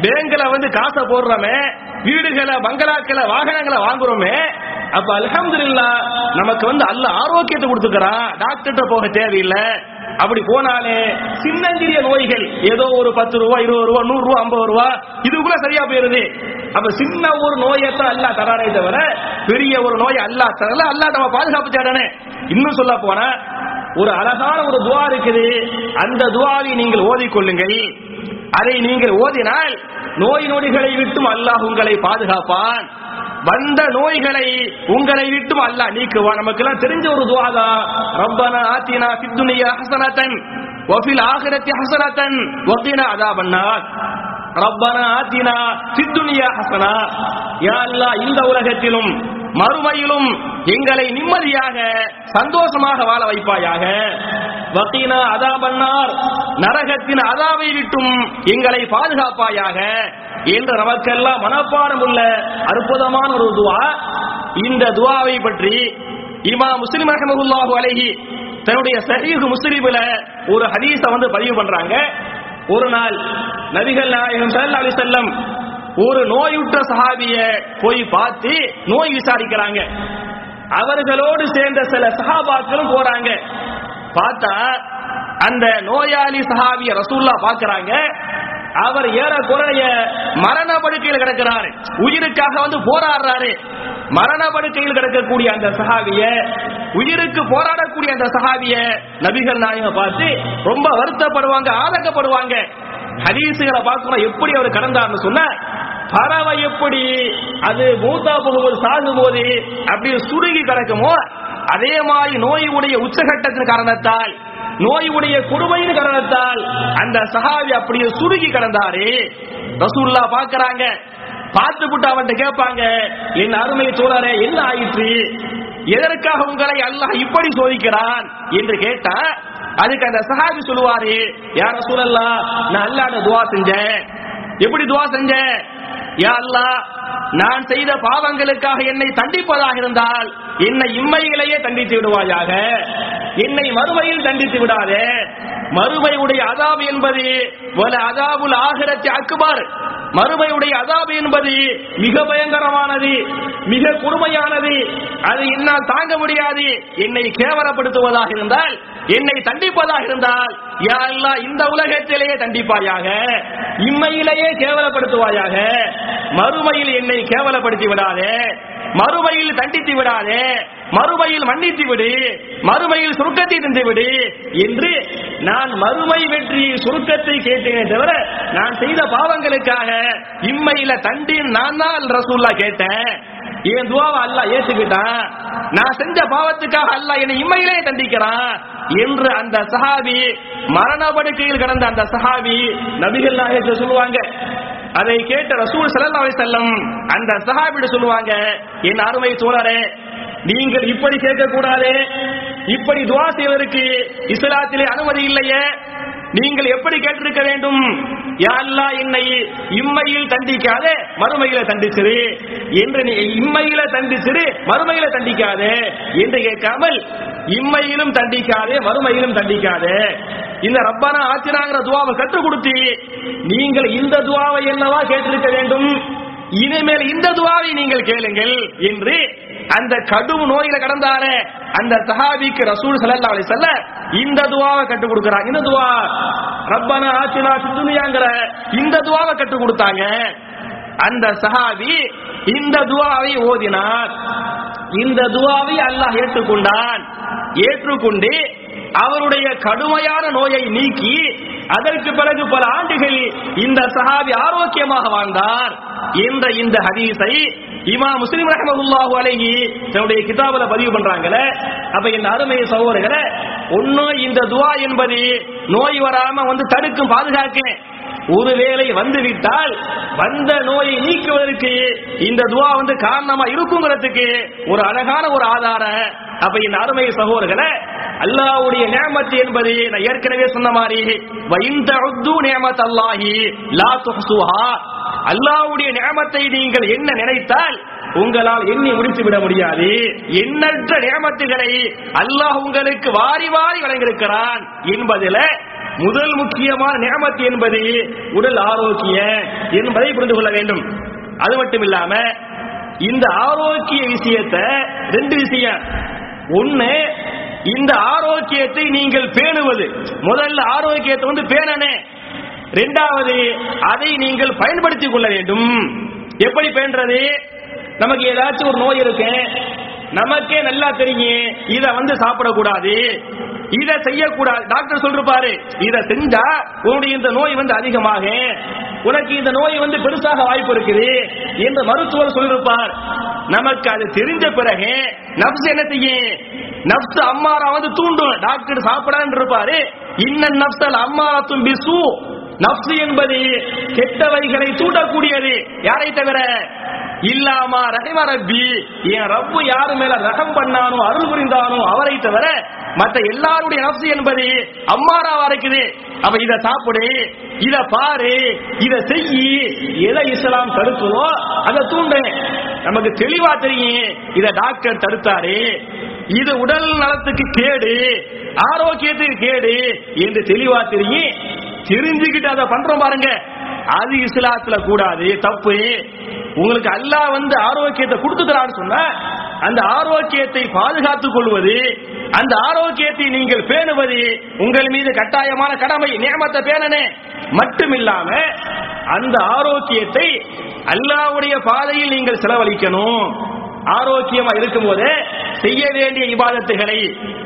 பேங்க்ல வந்து காசை போடுறோமே வீடுகளை பங்களாக்களை வாகனங்களை வாங்குறோமே அப்ப அல்ஹம்துலில்லாஹ் நமக்கு வந்து அல்ல ஆரோக்கியத்தை கொடுத்துக்கிறான். டாக்டர்கிட்ட போக தேவையில்லை. அப்படி போனாலே சின்னஞ்சிறிய நோய்கள் ஏதோ ஒரு பத்து ரூபா இருபது ரூபா நூறு ரூபா ஐம்பது ரூபா இதுக்குள்ள சரியா போயிருது. அப்ப சின்ன ஒரு நோயத்தான் அல்லா தரானே தவிர பெரிய ஒரு நோய் அல்லா தரல அல்லா நம்ம பாதுகாப்பு தேடனே. இன்னும் சொல்ல போனா ஒரு அழகான ஒரு துவா இருக்குது. அந்த துவாவை நீங்கள் ஓதிக்கொள்ளுங்கள் அதை நீங்கள் ஓதினால் நோய் நொடிகளை விட்டும் அல்லாஹ் உங்களை பாதுகாப்பான். வந்த நோய்களை உங்களை விட்டும் அல்லாஹ் நீக்குவான் நமக்கு எல்லாம் தெரிஞ்ச ஒரு துவாதா. ரப்பனா ஆத்தினா சித்துனிய ஹசனத்தன் வஃபில் ஆகிரத்தி ஹஸனத்தன் அதா பண்ணார் ரப்பனா ஆத்தினா சித்துனியா ஹசனா. யா அல்லா இந்த உலகத்திலும் மறுமையிலும் எங்களை நிம்மதியாக சந்தோஷமாக வாழ வைப்பாயாக. வக்கீனா அதாபன்னார் நரகத்தின் அதாவை விட்டும் எங்களை பாதுகாப்பாயாக. என்ற நமக்கெல்லாம் மனப்பாடம் உள்ள அற்புதமான ஒரு துவா. இந்த துவாவை பற்றி இமா முஸ்லிம் அகமதுல்லாஹு அலைஹி தன்னுடைய சஹீஹ் முஸ்லிமில் ஒரு ஹதீஸ வந்து பதிவு பண்றாங்க. ஒரு நாள் நபிகள் நாயகம் சல்லா அலி செல்லம் ஒரு நோயுற்ற சஹாபிய போய் பார்த்து நோய் விசாரிக்கிறாங்க. அவர்களோடு சேர்ந்த சில சஹாபாக்களும் போறாங்க. பார்த்தா அந்த நோயாளி சஹாபிய ரசூல்லா பாக்குறாங்க அவர் ஏறக்குறைய மரண படுக்கையில் கிடக்கிறாரு. உயிருக்காக வந்து போராடுறாரு. மரண படுக்கையில் கிடக்கக்கூடிய அந்த சஹாபிய உயிருக்கு போராடக்கூடிய அந்த சஹாபிய நபிகள் நாயகம் பார்த்து ரொம்ப வருத்தப்படுவாங்க ஆதங்கப்படுவாங்க. ஹதீசுகளை பார்க்கணும் எப்படி அவர் கடந்தார்னு சொன்ன பறவை எப்படி அது மூத்தா போகும்போது சாகும் போது அப்படி சுருகி கிடக்குமோ அதே மாதிரி நோய் உடைய உச்சகட்டத்தின் காரணத்தால் நோய் உடைய கொடுமையின் காரணத்தால் அந்த சஹாவி அப்படியே சுருகி கிடந்தாரு. ரசூல்லா பாக்குறாங்க பார்த்து விட்டு அவன்கிட்ட கேட்பாங்க என் அருமை சோழரே என்ன ஆயிற்று? எதற்காக உங்களை அல்லாஹ் இப்படி சோதிக்கிறான்? என்று கேட்டா அதுக்கு அந்த சஹாபி சொல்லுவாரு யார சூழல்லா நான் அல்லாட துவா செஞ்சேன். எப்படி துவா செஞ்சேன்? யா அல்லா நான் செய்த பாவங்களுக்காக என்னை தண்டிப்பதாக இருந்தால் என்னை இம்மையிலேயே தண்டித்து விடுவாயாக. என்னை மறுமையில் தண்டித்து விடாதே. மறுமையுடைய அதாபு என்பது வல அதாபுல் ஆகிரத்தி அக்குபார் மறுமையுடைய அதாபு என்பது மிக பயங்கரமானது மிக கொடுமையானது. அது என்னால் தாங்க முடியாது. என்னை கேவலப்படுத்துவதாக இருந்தால் என்னை தண்டிப்பதாக இருந்தால் யா இந்த உலகத்திலேயே தண்டிப்பாயாக இம்மையிலேயே கேவலப்படுத்துவாயாக மறுமையில் என்னை கேவலப்படுத்தி விடாதே மறுமையில் தண்டித்து விடாதே மறுமையில் மன்னித்து விடு மறுமையில் சுருக்கத்தை தந்து விடு என்று நான் மறுமை வெற்றி சுருக்கத்தை கேட்டேனே தவிர நான் செய்த பாவங்களுக்காக இம்மையில தண்டின் நான் தான் ரசூல்லா கேட்டேன். என் துவாவை அல்லாஹ் ஏத்துக்கிட்டான். நான் செஞ்ச பாவத்துக்காக அல்லாஹ் என்னை இம்மையிலே தண்டிக்கிறான் என்று அந்த சஹாபி மரண படுக்கையில் கிடந்த அந்த சஹாபி நபிகள் நாயகத்தை சொல்லுவாங்க. அதை கேட்ட ரசூல் ஸல்லல்லாஹு அலைஹி அந்த சஹாபிட சொல்லுவாங்க என் அருமை சோழரே நீங்கள் இப்படி கேட்க கூடாது இப்படி துவா செய்வதற்கு இஸ்லாத்திலே அனுமதி இல்லையே. நீங்கள் எப்படி கேட்டிருக்க வேண்டும்? யா என்னை இம்மையில் தண்டிக்காதே மறுமையில தண்டிச்சிரு. என்று நீ இம்மையில தண்டிச்சிரு மறுமையில தண்டிக்காது என்று கேட்காமல் இம்மையிலும் தண்டிக்காதே மறுமையிலும் தண்டிக்காதே. இந்த ரப்பானா ஆச்சிராங்கிற துவாவை கற்றுக் கொடுத்து நீங்கள் இந்த துவாவை என்னவா கேட்டிருக்க வேண்டும்? இனிமேல் இந்த துவாவை நீங்கள் கேளுங்கள் என்று அந்த கடும் நோயில கடந்தாரே. அந்த சஹாபிக்கு ரசூல் சல்லா அலி செல்ல இந்த துவாவை கற்றுக் கொடுக்கறாங்க. இந்த துவா? ரப்பனா ஆத்தினா துனியாங்கிற இந்த துவாவை கற்றுக் கொடுத்தாங்க. அந்த சஹாபி இந்த துவாவை ஓதினார். இந்த துவாவை அல்லாஹ் ஏற்றுக்கொண்டான். ஏற்றுக்கொண்டு அவருடைய கடுமையான நோயை நீக்கி அதற்கு பிறகு பல ஆண்டுகளில் இந்த சஹாபி ஆரோக்கியமாக வாழ்ந்தார். என்ற இந்த ஹதீஸை இமா முஸ்லிம் ரஹமதுல்லாஹு அலைஹி தன்னுடைய கிதாபுல பதிவு பண்றாங்களே. அப்ப இந்த அருமை சகோதரர்களே ஒண்ணு இந்த துவா என்பது நோய் வராம வந்து தடுக்கும் பாதுகாக்க. ஒருவேளை வந்துவிட்டால் வந்த நோயை நீக்குவதற்கு இந்த துவா வந்து காரணமா இருக்குங்கிறதுக்கு ஒரு அழகான ஒரு ஆதாரம். அப்ப இந்த அருமை சகோதரர்களை அல்லாஹ்வுடைய நேமத்து என்பது நான் ஏற்கனவே சொன்ன மாதிரி வைந்த உத்து நேமத் அல்லாஹி லா துஹ்சுஹா. அல்லாஹ்வுடைய நேமத்தை நீங்கள் என்ன நினைத்தால் உங்களால் எண்ணி முடித்து விட முடியாது. எண்ணற்ற நேமத்துகளை அல்லாஹ் உங்களுக்கு வாரி வாரி வழங்கியிருக்கிறான் என்பதில் முதல் முக்கியமான நேமத்து என்பது உடல் ஆரோக்கியம் என்பதை புரிந்து கொள்ள வேண்டும். அது மட்டும் இல்லாம இந்த ஆரோக்கிய விஷயத்தை ரெண்டு விஷயம். ஒன்னு இந்த ஆரோக்கியத்தை நீங்கள் பேணுவது. முதல்ல ஆரோக்கியத்தை வந்து பேணனே. ரெண்டாவது அதை நீங்கள் பயன்படுத்திக் கொள்ள வேண்டும். எப்படி பேணுறது? நமக்கு ஏதாச்சும் ஒரு நோய் இருக்கு. நமக்கே நல்லா தெரியும். இத வந்து சாப்பிடக்கூடாது. இத செய்யக்கூடாது. டாக்டர் சொல்றாரு இத செஞ்சா உன்னுடைய இந்த நோய் வந்து அதிகமாக. உனக்கு இந்த நோய் வந்து பெருசாக வாய்ப்பு இருக்குது. என்று மருத்துவர் சொல்லிருப்பார். நமக்கு அது தெரிஞ்ச பிறகு நப்ஸ் என்ன செய்யும்? நப்ஸ் அம்மாரா வந்து தூண்டும். டாக்டர் சாப்பிடான்னு இருப்பாரு. இன்ன நப்சல் அம்மாரத்தும் பிசு. நப்சு என்பது கெட்டவைகளை தூண்டக்கூடியது. யாரை தவிர? இல்லாமா ரஹிம ரப்பி? என் ரப்பு யாரு மேல ரகம் பண்ணானோ அருள் புரிந்தானோ அவரை தவிர மற்ற எல்லாருடைய நப்சு என்பது அம்மாராவா இருக்குது அப்ப இத சாப்பிடு இத பாரு இத செய்யி எதை இஸ்லாம் தடுக்குதோ அதை தூண்டு. நமக்கு தெளிவா தெரியும் இத டாக்டர் தடுத்தாரு. இது உடல் நலத்துக்கு கேடு ஆரோக்கியத்துக்கு கேடு என்று தெளிவா தெரியும். தெரிஞ்சுக்கிட்டு அதை பண்றோம் பாருங்க. அது இஸ்லாத்துல கூடாது தப்பு. உங்களுக்கு அல்லாஹ் வந்து ஆரோக்கியத்தை கொடுத்துக்கிறான்னு சொன்ன அந்த ஆரோக்கியத்தை பாதுகாத்துக் கொள்வது அந்த ஆரோக்கியத்தை நீங்கள் பேணுவது உங்கள் மீது கட்டாயமான கடமை நியமத்தை பேணனே மட்டுமில்லாம அந்த ஆரோக்கியத்தை அல்லாவுடைய பாதையில் நீங்கள் செலவழிக்கணும். ஆரோக்கியமா இருக்கும் போதே செய்ய வேண்டிய இபாதத்துகளை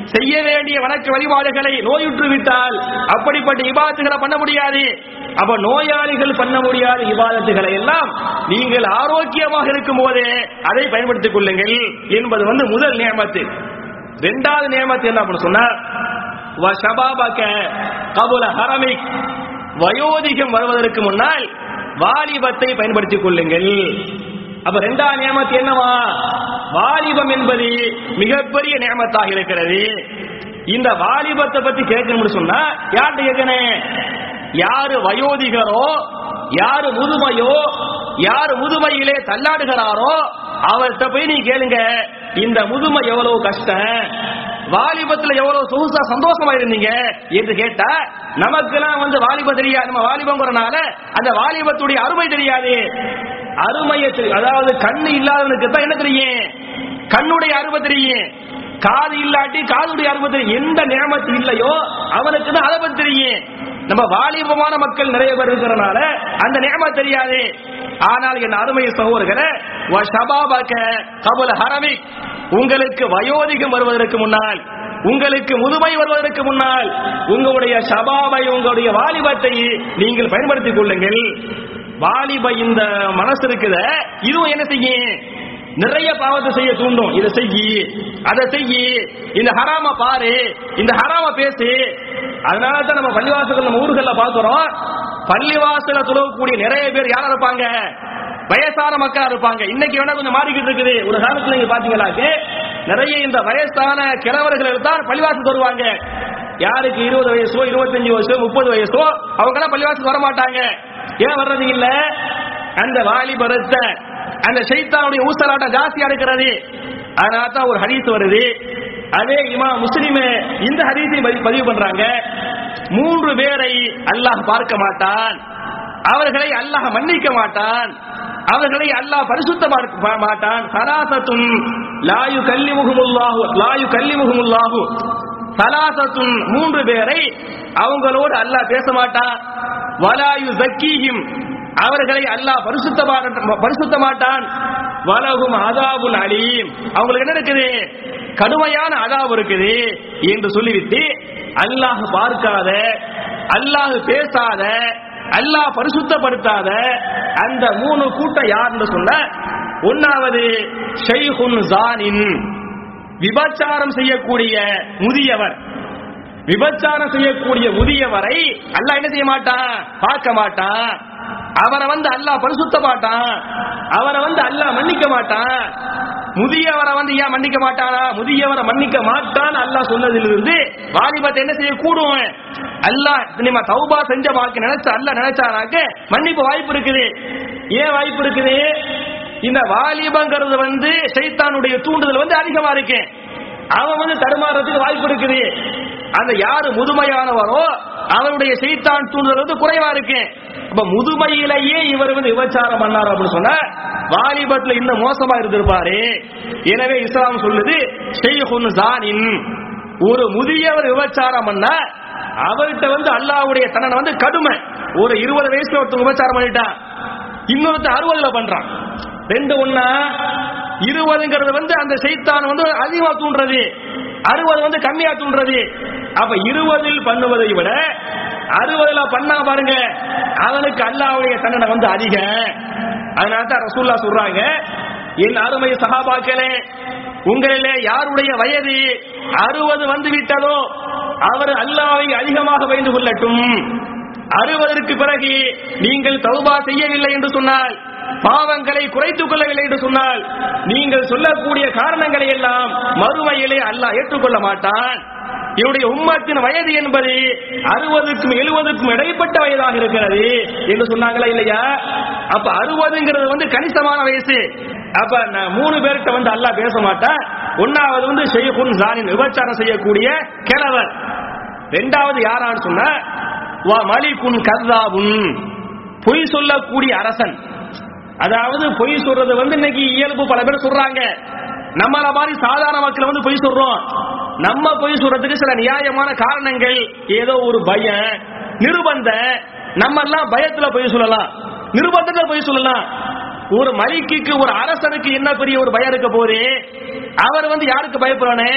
செய்ய வேண்டிய வணக்க வழிபாடுகளை நோயுற்று விட்டால் அப்படிப்பட்ட இபாதத்துகளை பண்ண முடியாது. அப்ப நோயாளிகள் பண்ண முடியாத இபாதத்துகளை எல்லாம் நீங்கள் ஆரோக்கியமாக இருக்கும் போதே அதை பயன்படுத்திக் கொள்ளுங்கள் என்பது வந்து முதல் நியமத்து. இரண்டாவது நியமத்து என்ன சொன்னார் சொன்னா கபுல ஹரமிக். வயோதிகம் வருவதற்கு முன்னால் வாலிபத்தை பயன்படுத்திக் கொள்ளுங்கள். அப்ப ரெண்டாம் நியமத்து என்னவா? வாலிபம் என்பது மிகப்பெரிய நியமத்தாக இருக்கிறது. இந்த வாலிபத்தை பத்தி கேட்கணும்னு சொன்னா யார்கிட்ட கேட்கணும்? யாரு வயோதிகரோ யாரு முதுமையோ யாரு முதுமையிலே தள்ளாடுகிறாரோ அவர்கிட்ட போய் நீ கேளுங்க. இந்த முதுமை எவ்வளவு கஷ்டம்? வாலிபத்துல எவ்வளவு சொகுசா சந்தோஷமா இருந்தீங்க? என்று கேட்டா நமக்கெல்லாம் வந்து வாலிபம் தெரியாது. நம்ம வாலிபங்கிறனால அந்த வாலிபத்துடைய அருமை தெரியாது. அருமையை தெரி- அதாவது கண்ணு இல்லாதவனுக்கு தான் என்ன தெரியும் கண்ணுடைய அருமை தெரியும் காது இல்லாட்டி காதுடைய அருமை தெரியும் எந்த நியமத்து இல்லையோ அவனுக்கு தான் அதை பத்தி தெரியும் நம்ம வாலிபமான மக்கள் நிறைய பேர் இருக்கிறனால அந்த நியம தெரியாது. ஆனால் என் அருமைய சகோதரர்களே ஷபாபாக்க கபுல ஹரமி உங்களுக்கு வயோதிகம் வருவதற்கு முன்னால் உங்களுக்கு முதுமை வருவதற்கு முன்னால் உங்களுடைய சபாவை உங்களுடைய வாலிபத்தை நீங்கள் பயன்படுத்திக் கொள்ளுங்கள். வாலிப இந்த மனசு இருக்குத இதுவும் என்ன செய்யும் நிறைய பாவத்தை செய்ய தூண்டும். இதை செய்யி அதை செய்யி இந்த ஹராம பாரு இந்த ஹராம பேசு. அதனால தான் நம்ம பள்ளிவாசல் நம்ம ஊர்கள்ல பாக்குறோம் பள்ளிவாசல துளவக்கூடிய நிறைய பேர் யாரா இருப்பாங்க? வயசான மக்களா இருப்பாங்க. இன்னைக்கு வேணா கொஞ்சம் மாறிக்கிட்டு இருக்குது. ஒரு காலத்துல நீங்க பாத்தீங்களாக்கு நிறைய இந்த வயசான கிழவர்கள் தான் பள்ளிவாசல் வருவாங்க. யாருக்கு இருபது வயசோ இருபத்தஞ்சு வயசோ முப்பது வயசோ அவங்க எல்லாம் பள்ளிவாசல் வர மாட்டாங்க ஏன் வர்றது இல்ல? அந்த வாலிபரத்த அந்த சைத்தானுடைய ஊசலாட்டம் ஜாஸ்தியா இருக்கிறது அதனால தான் ஒரு ஹரிசு வருது. அதே இமா முஸ்லிம் இந்த ஹதீஸை பதிவு- பதிவு பண்றாங்க. மூன்று பேரை அல்லாஹ் பார்க்க மாட்டான். அவர்களை அல்லாஹ் மன்னிக்க மாட்டான். அவர்களை அல்லாஹ் பரிசுத்த மாட்டான். சராசத்தும் லாயு கல்லி முகமுல்லாஹு லாயு கல்லி முகமுல்லாஹு சலாசத்தும் மூன்று பேரை அவங்களோடு அல்லாஹ் பேச மாட்டான் வலாயு ஜக்கீஹிம் அவர்களை அல்லாஹ் பரிசுத்த பரிசுத்த மாட்டான் வலகும் அதாபுல் அலீம். அவங்களுக்கு என்ன இருக்குது? கடுமையான அதாபு இருக்குது என்று சொல்லிவிட்டு அல்லாஹ் பார்க்காத அல்லாஹ் பேசாத அல்லாஹ் பரிசுத்தப்படுத்தாத அந்த மூணு கூட்டம் யாருன்னு சொன்ன? ஒன்னாவது ஷைஹுன் ஜானின். விபச்சாரம் செய்யக்கூடிய முதியவர். விபச்சாரம் செய்யக்கூடிய முதியவரை அல்லாஹ் என்ன செய்ய மாட்டான்? பார்க்க மாட்டான். அவரை வந்து அல்லாஹ் பரிசுத்த மாட்டான். அவரை வந்து அல்லாஹ் மன்னிக்க மாட்டான். முதியவரை வந்து ஏன் மன்னிக்க மாட்டானா? முதியவரை மன்னிக்க மாட்டான் அல்லாஹ் சொன்னதிலிருந்து வாலிபத்தை என்ன செய்ய கூடும்? அல்லாஹ் நம்ம தௌபா செஞ்ச வாக்கு நினைச்ச அல்ல நினைச்சானாக்க மன்னிப்பு வாய்ப்பு இருக்குது. ஏன் வாய்ப்பு இருக்குது? இந்த வாலிபங்கிறது வந்து சைத்தானுடைய தூண்டுதல் வந்து அதிகமா இருக்கு. அவன் வந்து தடுமாறதுக்கு வாய்ப்பு இருக்குது. அந்த யாரு முதுமையானவரோ அவருடைய செய்தான் தூண்டுதல் வந்து குறைவா இருக்கு. அப்ப முதுமையிலேயே இவர் வந்து விபச்சாரம் பண்ணார் அப்படின்னு சொன்னா வாலிபத்துல இன்னும் மோசமா இருந்திருப்பாரு. எனவே இஸ்லாம் சொல்லுது ஷெய்ஹுன் ஜானின். ஒரு முதியவர் விபச்சாரம் பண்ண அவர்கிட்ட வந்து அல்லாஹ்வுடைய தண்டனை வந்து கடுமை. ஒரு இருபது வயசுல ஒருத்தர் விபச்சாரம் பண்ணிட்டான். இன்னொருத்த அறுபதுல பண்றான். ரெண்டு ஒன்னா இருபதுங்கிறது வந்து அந்த செய்தான் வந்து அதிகமா தூண்டுறது. அறுபது வந்து கம்மியா தூண்டுறது. அப்ப இருபதில் பண்ணுவதை விட அறுபதுல பண்ணா பாருங்க அவனுக்கு அல்லாவுடைய தண்டனை வந்து அதிகம் அதனால தான் ரசூல்லா சொல்றாங்க என் அருமை சகாபாக்களே உங்களிலே யாருடைய வயது அறுபது வந்து விட்டதோ அவர் அல்லாவை அதிகமாக பயந்து கொள்ளட்டும். அறுபதற்கு பிறகு நீங்கள் தௌபா செய்யவில்லை என்று சொன்னால் பாவங்களை குறைத்துக் கொள்ளவில்லை என்று சொன்னால் நீங்கள் சொல்லக்கூடிய காரணங்களை எல்லாம் மறுமையிலே அல்லாஹ் ஏற்றுக்கொள்ள மாட்டான். இவருடைய உம்மத்தின் வயது என்பது அறுபதுக்கும் எழுபதுக்கும் இடைப்பட்ட வயதாக இருக்கிறது. என்று சொன்னாங்களா இல்லையா? அப்ப அறுபதுங்கிறது வந்து கணிசமான வயசு. அப்ப நான் மூணு பேர்கிட்ட வந்து அல்லாஹ் பேச மாட்டான். ஒன்னாவது வந்து ஷெய்குன் ஜானின் விபச்சாரம் செய்யக்கூடிய கிழவர் ரெண்டாவது யாரான்னு சொன்ன வா மலிகுன் கர்தாபுன் பொய் சொல்லக்கூடிய அரசன். அதாவது பொய் சொல்றது வந்து இன்னைக்கு இயல்பு பல பேர் சொல்றாங்க. நம்மள மாதிரி சாதாரண மக்கள் வந்து பொய் சொல்றோம். நம்ம பொய் சொல்றதுக்கு சில நியாயமான காரணங்கள் ஏதோ ஒரு பயம் நிர்பந்த நம்ம எல்லாம் பயத்துல பொய் சொல்லலாம். நிர்பந்தத்துல பொய் சொல்லலாம். ஒரு மலிக்கு ஒரு அரசனுக்கு என்ன பெரிய ஒரு பயம் இருக்க போது அவர் வந்து யாருக்கு பயப்படுறானே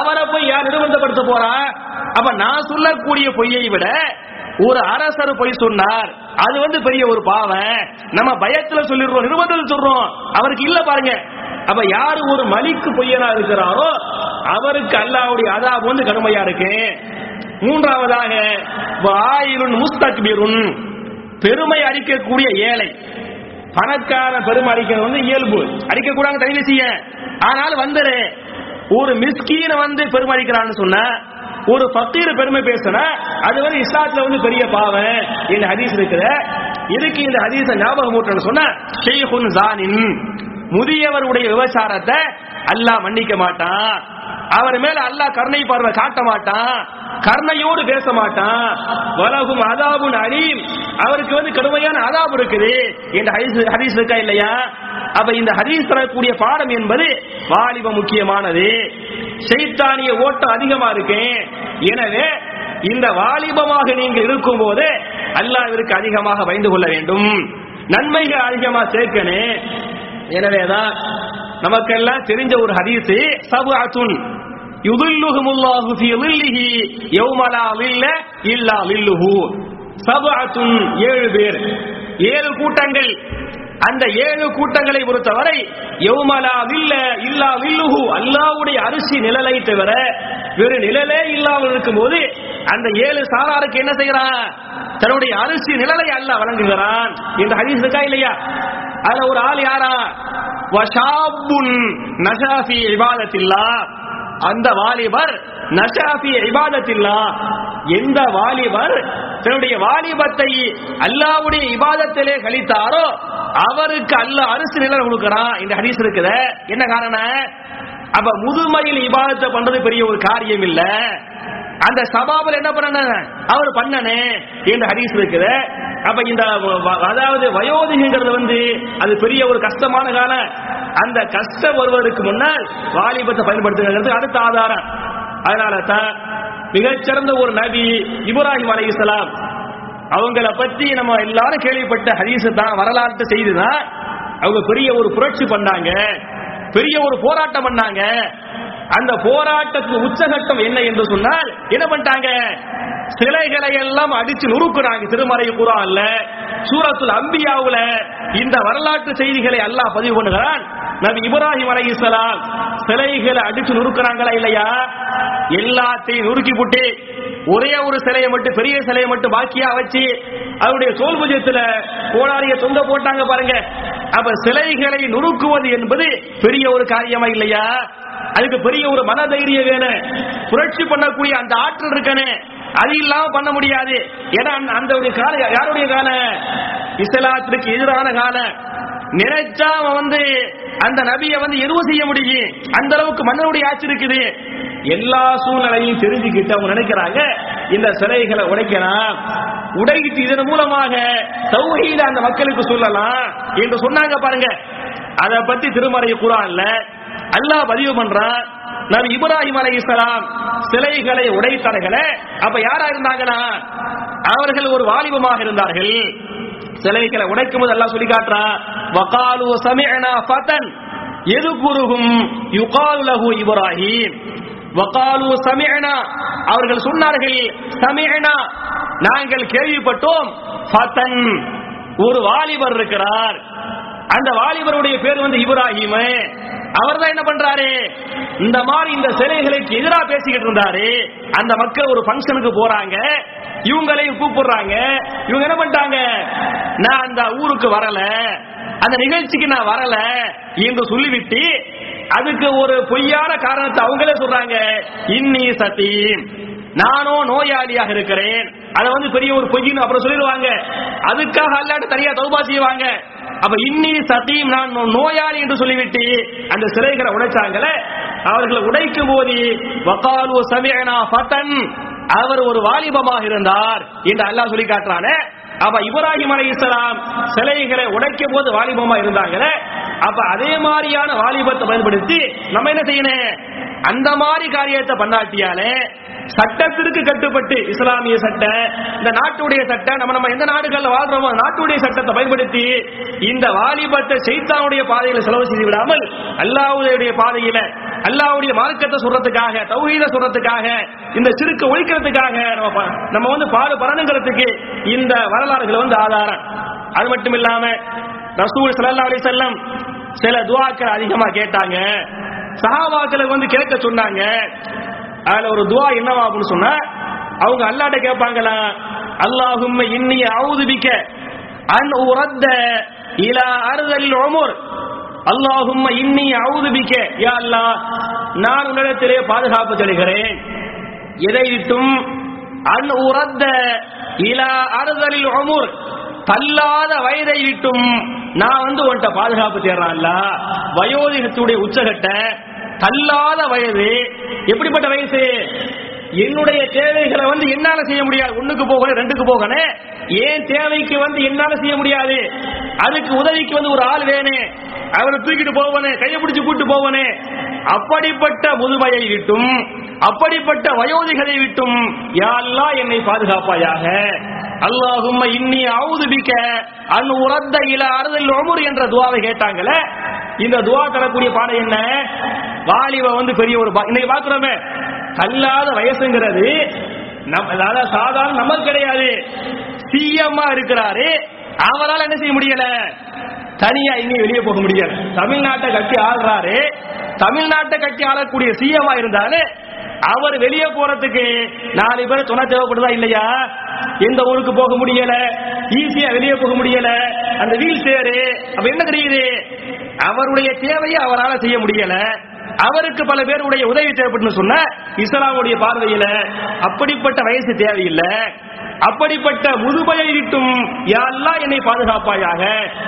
அவரை போய் யார் நிர்பந்தப்படுத்த போறா? அப்ப நான் சொல்லக்கூடிய பொய்யை விட ஒரு அரசர் போய் சொன்னார். அது வந்து பெரிய ஒரு பாவம். நம்ம பயத்துல சொல்லிடுறோம் நிர்பந்தத்தில் சொல்றோம். அவருக்கு இல்ல பாருங்க. அப்ப யாரு ஒரு மலிக்கு பொய்யனா இருக்கிறாரோ அவருக்கு அல்லாவுடைய அதாபு வந்து கடுமையா இருக்கு. மூன்றாவதாக வாயிலுன் முஸ்தக்பிருன் பெருமை அடிக்கக்கூடிய ஏழை. பணக்கார பெருமை அடிக்கிறது வந்து இயல்பு. அடிக்க கூடாங்க தயவு செய்ய. ஆனால் வந்துரு ஒரு மிஸ்கீன வந்து பெருமை அடிக்கிறான்னு சொன்ன ஒரு பக்கீர் பெருமை பேசினா அது வந்து இஸ்லாத்துல வந்து பெரிய பாவம். இந்த ஹதீஸ் இருக்கிற இதுக்கு இந்த ஹதீஸ ஞாபகம் சொன்னா சொன்ன ஷெய்ஹுன் ஜானின் முதியவருடைய விபச்சாரத்தை அல்லாஹ் மன்னிக்க மாட்டான். அவர் மேல அல்லாஹ் கருணை பார்வை காட்ட மாட்டான். கருணையோடு பேச மாட்டான். வலகும் அதாபுன் அலீம். அவருக்கு வந்து கடுமையான அதாபு இருக்குது. இந்த ஹரிஸ் ஹரிஸ் இருக்கா இல்லையா? அப்ப இந்த ஹரிஸ் தரக்கூடிய பாடம் என்பது வாலிப முக்கியமானது. செய்தானிய ஓட்டம் அதிகமா இருக்கு. எனவே இந்த வாலிபமாக நீங்கள் இருக்கும் போது அல்லாவிற்கு அதிகமாக பயந்து கொள்ள வேண்டும். நன்மைகள் அதிகமா சேர்க்கணும். எனவேதான் நமக்கெல்லாம் தெரிஞ்ச ஒரு ஹதீஸ் சபுஅத்துன் யுதுல்லுஹுமுல்லாஹு ஃபீ லில்லிஹி யௌமலா லில்ல இல்லா லில்லுஹு சபுஅத்துன் ஏழு பேர் ஏழு கூட்டங்கள் அந்த ஏழு கூட்டங்களை பொறுத்தவரை யௌமலா வில்ல இல்லா வில்லுஹு அல்லாவுடைய அரிசி நிழலை தவிர வேறு நிழலே இல்லாமல் இருக்கும்போது அந்த ஏழு சாராருக்கு என்ன செய்யறான் தன்னுடைய அரிசி நிழலை அல்ல வழங்குகிறான். இந்த ஹதீஸ் இருக்கா இல்லையா? அதுல ஒரு ஆள் யாரா? வஷாபுன் நஷாஃபி இபாதத்தில்லா. அந்த வாலிபர் நஷாஃபி இபாதத்தில்லா. எந்த வாலிபர் தன்னுடைய வாலிபத்தை அல்லாவுடைய இபாதத்திலே கழித்தாரோ அவருக்கு அல்ல அரிசி நிலம் கொடுக்கிறான் இந்த ஹரிசு இருக்குது. என்ன காரணம்? அப்ப முதுமையில் இபாதத்தை பண்றது பெரிய ஒரு காரியம் இல்லை அந்த சபாபில் என்ன பண்ணன? அவர் பண்ணனே இந்த ஹரிஸ் இருக்குது. அப்ப இந்த வ- அதாவது வயோதிகங்கிறது வந்து அது பெரிய ஒரு கஷ்டமான காலம். அந்த கஷ்டம் வருவதற்கு முன்னால் வாலிபத்தை பயன்படுத்துகிறது அடுத்த ஆதாரம். அதனால தான் மிகச்சிறந்த ஒரு நபி இப்ராஹிம் இஸ்லாம் அவங்கள பத்தி நம்ம எல்லாரும் கேள்விப்பட்ட ஹதீஸ் தான் வரலாற்று செய்தி தான் அவங்க பெரிய ஒரு புரட்சி பண்ணாங்க. பெரிய ஒரு போராட்டம் பண்ணாங்க. அந்த போராட்டத்துக்கு உச்சகட்டம் என்ன என்று சொன்னால் என்ன பண்ணிட்டாங்க? சிலைகளை எல்லாம் அடிச்சு நுறுக்குறாங்க திருமறை குரான்ல. சூரத்துல அம்பியாவுல இந்த வரலாற்று செய்திகளை அல்லாஹ் பதிவு பண்ணுகிறான். நபி இப்ராஹிம் அலைஹிஸ்ஸலாம் சிலைகளை அடிச்சு நுறுக்குறாங்களா இல்லையா? எல்லாத்தையும் நுறுக்கி புட்டி ஒரே ஒரு சிலையை மட்டும் பெரிய சிலையை மட்டும் பாக்கியா வச்சு அவருடைய தோல் பூஜ்யத்துல கோடாரிய தொங்க போட்டாங்க பாருங்க. அவர் சிலைகளை நுறுக்குவது என்பது பெரிய ஒரு காரியமா இல்லையா? அதுக்கு பெரிய ஒரு மனதைரியம் வேணும். புரட்சி பண்ணக்கூடிய அந்த ஆற்றல் இருக்கனே. அது இல்லாம பண்ண முடியாது. ஏன்னா அந்த- ஒரு கால யாருடைய கால இஸ்லாத்திற்கு எதிரான காலம். நினைச்சா அவன் வந்து அந்த நபியை வந்து எதுவும் செய்ய முடியும் அந்த அளவுக்கு மன்னனுடைய ஆட்சி இருக்குது. எல்லா சூழ்நிலையும் தெரிஞ்சுக்கிட்டு அவங்க நினைக்கிறாங்க. இந்த சிலைகளை உடைக்கலாம். உடைக்கிட்டு இதன் மூலமாக தௌஹீத அந்த மக்களுக்கு சொல்லலாம் என்று சொன்னாங்க பாருங்க. அதை பத்தி திருமறை குரான்ல அல்லாஹ் பதிவு பண்றான். நபி இப்ராஹிம் அலைஹிஸ்ஸலாம் சிலைகளை உடைத்தார்களே அப்ப யாரா இருந்தாங்களா அவர்கள் ஒரு வாலிபமாக இருந்தார்கள். சிலைகளை உடைக்கும் போது எல்லாம் சொல்லி காட்டுறான் வகாலு சமிஅனா ஃபதன் எதுகுருகும் யுகாலு லஹு இப்ராஹிம். வகாலு சமிஅனா அவர்கள் சொன்னார்கள் சமிஅனா நாங்கள் கேள்விப்பட்டோம் ஃபதன். ஒரு வாலிபர் இருக்கிறார். அந்த வாலிபருடைய பேர் வந்து இப்ராஹிம். அவர் தான் என்ன பண்றாரு? இந்த மாதிரி இந்த சிலைகளுக்கு எதிராக பேசிக்கிட்டு இருந்தாரு. அந்த மக்கள் ஒரு ஃபங்க்ஷனுக்கு போறாங்க. இவங்களையும் கூப்பிடுறாங்க. இவங்க என்ன பண்ணிட்டாங்க? நான் அந்த ஊருக்கு வரல. அந்த நிகழ்ச்சிக்கு நான் வரல என்று சொல்லிவிட்டு அதுக்கு ஒரு பொய்யான காரணத்தை அவங்களே சொல்றாங்க. இன்னி சத்தியம் நானும் நோயாளியாக இருக்கிறேன். அதை வந்து பெரிய ஒரு பொய்ன்னு அப்புறம் சொல்லிடுவாங்க. அதுக்காக அல்லாட்டு தனியா தௌபா செய்வாங்க. அப்ப இன்னி சத்தியம் நான் நோயாளி என்று சொல்லிவிட்டு அந்த சிலைகளை உடைச்சாங்களே அவர்களை உடைக்கும் போது வக்காலு சமியனா ஃபதன் அவர் ஒரு வாலிபமாக இருந்தார் என்று அல்லாஹ் சொல்லி காட்டுறானே. அப்ப இப்ராஹிம் அலைஹிஸ்ஸலாம் சிலைகளை உடைக்கும் போது வாலிபமா இருந்தாங்களே அப்ப அதே மாதிரியான வாலிபத்தை பயன்படுத்தி நம்ம என்ன செய்யணும்? அந்த மாதிரி காரியத்தை பண்ணாட்டியாலே சட்டத்திற்கு கட்டுப்பட்டு இஸ்லாமிய சட்டம் இந்த நாட்டுடைய சட்டம் நம்ம நம்ம எந்த நாடுகள்ல வாழ்றோமோ நாட்டுடைய சட்டத்தை பயன்படுத்தி இந்த வாலிபத்தை சைத்தானுடைய பாதையில செலவு செய்து விடாமல் அல்லாவுடைய பாதையில அல்லாவுடைய மார்க்கத்தை சொல்றதுக்காக தௌஹீத சொல்றதுக்காக இந்த சிறுக்கு ஒழிக்கிறதுக்காக நம்ம நம்ம வந்து பாடு பரணுங்கிறதுக்கு இந்த வரலாறுகள் வந்து ஆதாரம். அது மட்டும் இல்லாம ரசூல் சல்லா அலி செல்லம் சில துவாக்கள் அதிகமா கேட்டாங்க. சஹாபாக்களுக்கு வந்து கேட்க சொன்னாங்க. அதுல ஒரு துவா என்னவா அப்படின்னு சொன்னா அவங்க அல்லாட்ட கேட்பாங்களா அல்லாஹும் இன்னிய அவுதுபிக்க அன் உரத்த இலா அறுதல் உமர். அல்லாஹும் இன்னி அவுதுபிக்க யா அல்லாஹ் நான் உன்னிடத்திலே பாதுகாப்பு தருகிறேன். எதை விட்டும் அன் உரத்த இலா அறுதலில் உமர். தள்ளாத வயதை விட்டும் நான் வந்து உன்கிட்ட பாதுகாப்பு தேடுறான்ல வயோதிகத்துடைய உச்சகட்ட தள்ளாத வயது. எப்படிப்பட்ட வயசு? என்னுடைய தேவைகளை வந்து என்னால செய்ய முடியாது. ஒண்ணுக்கு போகணும் ரெண்டுக்கு போகணும். ஏன் தேவைக்கு வந்து என்னால செய்ய முடியாது? அதுக்கு உதவிக்கு வந்து ஒரு ஆள் வேணும். அவரை தூக்கிட்டு போவனே கையை பிடிச்சு கூட்டு போவனே அப்படிப்பட்ட முதுமையை விட்டும் அப்படிப்பட்ட வயோதிகளை விட்டும் யாரெல்லாம் என்னை பாதுகாப்பாயாக. அல்லாஹும்ம இன்னி ஆவுது பிக்க அன் உரத்த இல அறுதல் உமர் என்ற துவாவை கேட்டாங்களே இந்த துவா தரக்கூடிய பாடம் என்ன? வாலிப வந்து பெரிய ஒரு பா- இன்னைக்கு பாக்குறோமே கல்லாத வயசுங்கிறது நம்ம அதாவது சாதாரண நமக்கு கிடையாது. சிஎம்மா இருக்கிறாரு அவரால் என்ன செய்ய முடியல? தனியா இங்கே வெளியே போக முடியல. தமிழ்நாட்டை கட்டி ஆள்றாரு தமிழ்நாட்டை கட்டி ஆளக்கூடிய சிஎம்மா இருந்தாலே அவர் வெளியே போறதுக்கு நாலு பேர் துணை தேவைப்படுதா இல்லையா? எந்த ஊருக்கு போக முடியல? ஈஸியா வெளியே போக முடியல. அந்த வீல் சேரு அப்ப என்ன தெரியுது? அவருடைய தேவையை அவரால் செய்ய முடியல. அவருக்கு பல பேருடைய உதவி தேவைப்பட்டு சொன்ன இஸ்லாமுடைய பார்வையில அப்படிப்பட்ட வயசு தேவையில்லை. அப்படிப்பட்ட முதுமையை விட்டும் யாரெல்லாம் என்னை பாதுகாப்பாயாக.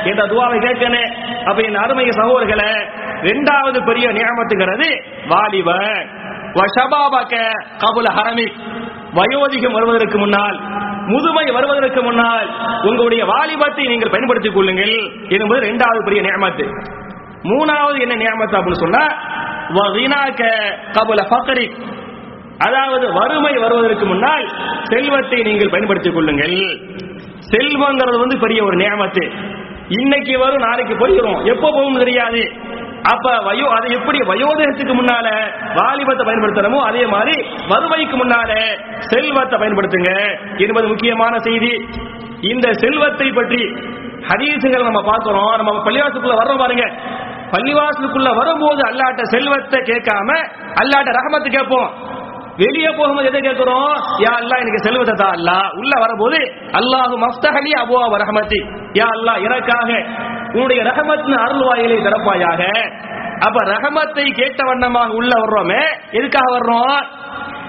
என்ற துவாவை கேட்கனே. அப்ப என் அருமை சகோதர்களை இரண்டாவது பெரிய நியமத்துங்கிறது வாலிப வஷபாபக கபுல ஹரமி. வயோதிகம் வருவதற்கு முன்னால் முதுமை வருவதற்கு முன்னால் உங்களுடைய வாலிபத்தை நீங்கள் பயன்படுத்திக் கொள்ளுங்கள் என்பது இரண்டாவது பெரிய நியமத்து. மூணாவது என்ன நியமத்து அப்படின்னு சொன்னா வகினாக்க கபுல ஃபக்ரி. அதாவது வறுமை வருவதற்கு முன்னால் செல்வத்தை நீங்கள் பயன்படுத்திக் கொள்ளுங்கள். செல்வங்கிறது வந்து பெரிய ஒரு நியமத்து. இன்னைக்கு வரும் நாளைக்கு போயிடும் எப்போ போகும் தெரியாது. அப்ப வயோ அது எப்படி வயோதகத்துக்கு முன்னால வாலிபத்தை பயன்படுத்தணுமோ அதே மாதிரி வறுமைக்கு முன்னால செல்வத்தை பயன்படுத்துங்க. என்பது முக்கியமான செய்தி. இந்த செல்வத்தை பற்றி ஹதீசுகள் நம்ம பார்க்கிறோம். நம்ம பள்ளிவாசத்துக்குள்ள வர்றோம் பாருங்க. பள்ளிவாசலுக்குள்ள வரும்போது அல்லாட்ட செல்வத்தை கேட்காம அல்லாட்ட ரகமத்து கேட்போம். வெளியே போகும்போது எதை கேட்கிறோம்? யா அல்லாஹ் எனக்கு செல்வத்தை தா அல்லாஹ் உள்ள வரும்போது அல்லாஹு மஃப்தஹலி அபுவா ரஹமத்தி. யா அல்லாஹ் எனக்காக உன்னுடைய ரஹமத்னு அருள்வாயிலை திறப்பாயாக. அப்ப ரஹமத்தை கேட்ட வண்ணமாக உள்ள வர்றோமே எதுக்காக வர்றோம்?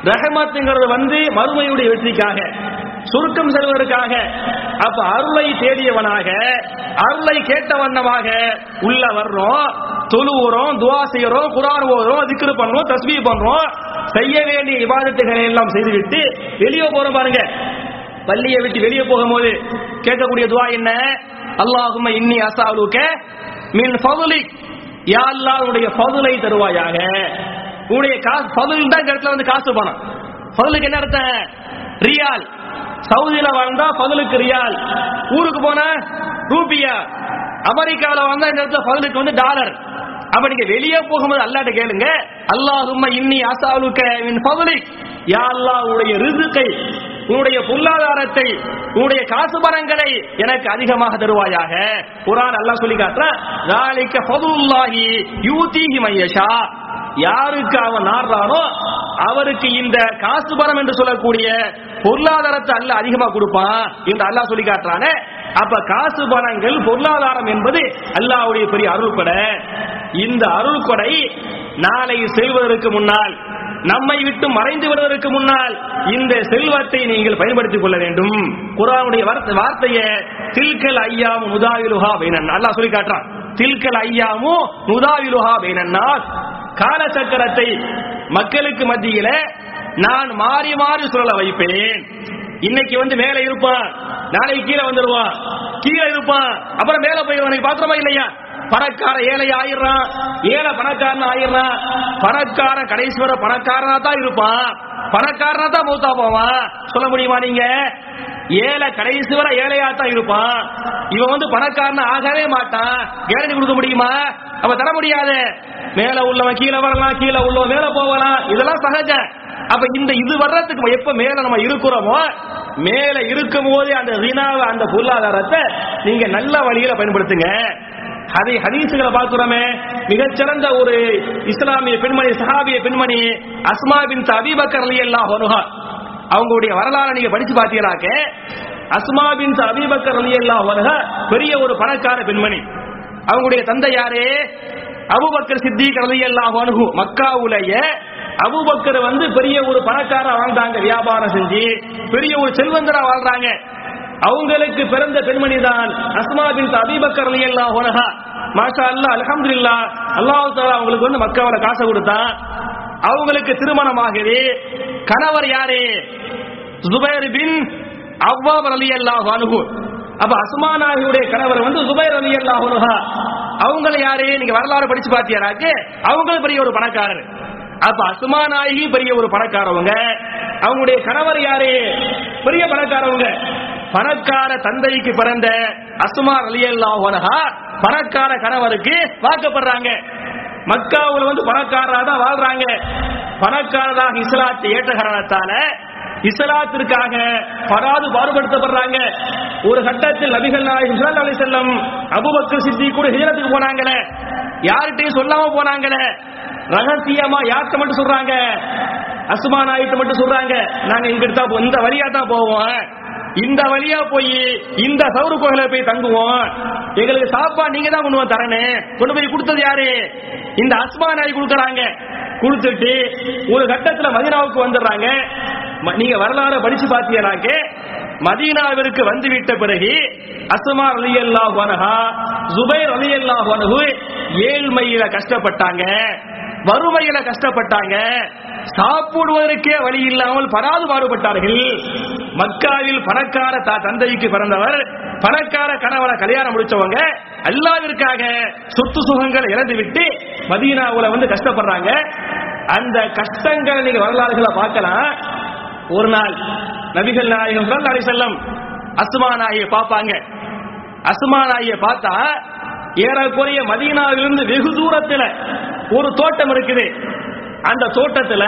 ரஹமத்துங்கிறது வந்து மறுமையுடைய வெற்றிக்காக சுருக்கம் செல்வதற்காக. அப்ப அருளை தேடியவனாக அருளை கேட்ட வண்ணமாக உள்ள வர்றோம். தொழுவுறோம் துவா செய்யறோம் குரான் ஓதுறோம் திக்ரு பண்றோம் தஸ்பீ பண்றோம் செய்ய வேண்டிய விவாதத்துகளை எல்லாம் செய்துவிட்டு வெளியே போறோம் பாருங்க. பள்ளியை விட்டு வெளியே போகும்போது கேட்கக்கூடிய துவா என்ன? அல்லாஹும இன்னி அசாலுக்க மின் ஃபதுலிக் யா அல்லாஹ் உன்னுடைய ஃபதுலை தருவாயாக. உடைய காசு ஃபதுல் தான் இந்த இடத்துல வந்து காசு பணம். ஃபதுலுக்கு என்ன அர்த்தம்? ரியால். சவுதியில வாழ்ந்தா ஃபதுலுக்கு ரியால். ஊருக்கு போனா ரூபியா. அமெரிக்காவில் வந்தா இந்த இடத்துல ஃபதுலுக்கு வந்து டாலர். அப்ப நீங்க வெளியே போகும்போது அல்லாட்ட கேளுங்க. அல்லாஹும் இன்னி அசாலுக்க பவுலிக் யா அல்லா உடைய ரிசுக்கை உன்னுடைய பொருளாதாரத்தை உன்னுடைய காசு பரங்களை எனக்கு அதிகமாக தருவாயாக. குரான் அல்லாஹ் சொல்லி காட்டுறான் யாருக்கு அவன் நாடுறானோ அவருக்கு இந்த காசு பரம் என்று சொல்லக்கூடிய பொருளாதாரத்தை அல்ல அதிகமா கொடுப்பான். என்று அல்லாஹ் சொல்லி காட்டுறானே அப்ப காசு பணங்கள் பொருளாதாரம் என்பது அல்லாவுடைய பெரிய அருள்கொடை. இந்த அருள்கொடை நாளை செல்வதற்கு முன்னால் நம்மை விட்டு மறைந்து விடுவதற்கு முன்னால் இந்த செல்வத்தை நீங்கள் பயன்படுத்திக் கொள்ள வேண்டும். குரானுடைய வார்த்தை- வார்த்தையை தில்கல் ஐயாம் முதாவிலுஹா பைனன். அல்லாஹ் சொல்லி காட்டுறான். தில்கல் ஐயாமு முதாவிலுஹா பைனன்னாஸ் காலச்சக்கரத்தை மக்களுக்கு மத்தியில நான் மாறி மாறி சொல்ல வைப்பேன். இன்னைக்கு வந்து மேல இருப்பான் நாளைக்கு கீழே வந்துடுவான் கீழே இருப்பான் அப்புறம் மேல போய் பாத்திரமா இல்லையா? பணக்கார ஏழை ஆயிடுறான். ஏழை பணக்காரன் ஆயிடுறான். பணக்கார கடைசி வரை பணக்காரனா தான் இருப்பான் பணக்காரனா தான் மூத்தா போவான் சொல்ல முடியுமா நீங்க? ஏழை கடைசி வரை ஏழையா தான் இருப்பான் இவன் வந்து பணக்காரன் ஆகவே மாட்டான். கேரண்டி கொடுக்க முடியுமா? அவன் தர முடியாது. மேல உள்ளவன் கீழே வரலாம் கீழே உள்ளவன் மேல போகலாம். இதெல்லாம் சகஜம். அப்ப இந்த இது வர்றதுக்கு எப்ப மேல நம்ம இருக்கிறோமோ மேல இருக்கும் போதே அந்த ரினாவை அந்த பொருளாதாரத்தை நீங்க நல்ல வழியில பயன்படுத்துங்க. அதை ஹதீசுகளை பார்க்கிறோமே. மிகச்சிறந்த ஒரு இஸ்லாமிய பெண்மணி சஹாபிய பெண்மணி அஸ்மா பின் அபிபக்கர் ரலியல்லாஹு அவங்களுடைய வரலாறு நீங்க படிச்சு பார்த்தீங்களாக்க அஸ்மா பின் அபிபக்கர் ரலியல்லாஹு பெரிய ஒரு பணக்கார பெண்மணி. அவங்களுடைய தந்தை யாரே? அபுபக்கர் சித்திக் ரலியல்லாஹு அன்ஹு. மக்காவுடைய அபூபக்கர் வந்து பெரிய ஒரு பணக்கார வாழ்ந்தாங்க வியாபாரம் செஞ்சு. பெரிய ஒரு செல்வந்தரா வாழ்றாங்க. அவங்களுக்கு பிறந்த பெண்மணி தான் அஸ்மா பின் அபிபக்கர் ரலியல்லாஹு அன்ஹா. மாஷா அல்லாஹ் அல்ஹம்துலில்லாஹ் அல்லாஹ் அவங்களுக்கு வந்து மக்காவோட காசை கொடுத்தான் அவங்களுக்கு திருமணமாகுது கணவர் யாரு? ஜுபைர் பின் அவ்வாபர் அலி அல்லாஹ் அனுகு அப்ப அஸ்மா நாயுடைய கணவர் வந்து ஜுபைர் அலி அல்லாஹ் அவங்கள யாரு? நீங்க வரலாறு படிச்சு பாத்தியாராக்கு அவங்களும் பெரிய ஒரு பணக்காரர். அப்ப அசுமா நாயகி பெரிய ஒரு பணக்காரவங்க. அவங்களுடைய கணவர் யாரு? பெரிய பணக்காரவங்க. பணக்கார தந்தைக்கு பிறந்த அசுமா அலியல்லா பணக்கார கணவருக்கு வாக்கப்படுறாங்க. மக்காவுல வந்து பணக்காரரா தான் வாழ்றாங்க. பணக்காரராக இஸ்லாத்தை ஏற்ற காரணத்தால இஸ்லாத்திற்காக பராது பாடுபடுத்தப்படுறாங்க. ஒரு கட்டத்தில் நபிகள் நாயகம் ஸல்லல்லாஹு அலி செல்லம் அபுபக்கர் சித்தி கூட ஹிஜ்ரத்துக்கு போனாங்களே. யார்கிட்டையும் சொல்லாம போனாங்களே. ரகசியமா யார்கிட்ட மட்டும் சொல்றாங்க? அஸ்மா ஆயிட்டு மட்டும் சொல்றாங்க. நாங்க இங்க தான் இந்த வழியா தான் போவோம். இந்த வழியா போய் இந்த சௌர கோயில போய் தங்குவோம். எங்களுக்கு சாப்பாடு நீங்க தான் கொண்டு வந்து தரணும். கொண்டு போய் கொடுத்தது யாரு? இந்த அஸ்மா நாய் கொடுக்கறாங்க. கொடுத்துட்டு ஒரு கட்டத்துல மதினாவுக்கு வந்துடுறாங்க. நீங்க வரலாறு படிச்சு பாத்தீங்கன்னாக்க மதீனாவிற்கு வந்து விட்ட பிறகு அஸ்மா அலி அன்ஹா ஜுபைர் அலி அன்ஹு ஏழ்மையில கஷ்டப்பட்டாங்க. வறுமையில கஷ்டப்பட்டாங்க. சாப்பிடுவதற்கே வழி இல்லாமல் பராது பாடுபட்டார்கள். மக்காவில் பணக்கார தந்தைக்கு பிறந்தவர் பணக்கார கணவரை கல்யாணம் முடிச்சவங்க அல்லாவிற்காக சொத்து சுகங்களை இழந்து விட்டு மதீனாவுல வந்து கஷ்டப்படுறாங்க. அந்த கஷ்டங்களை நீங்க வரலாறுகளை பார்க்கலாம். ஒரு நாள் நபிகள் நாயகம் ஸல்லல்லாஹு அலைஹி வஸல்லம் நாயை பார்ப்பாங்க. அசுமா நாயை பார்த்தா ஏறக்குறைய மதீனாவிலிருந்து வெகு தூரத்துல ஒரு தோட்டம் இருக்குது. அந்த தோட்டத்துல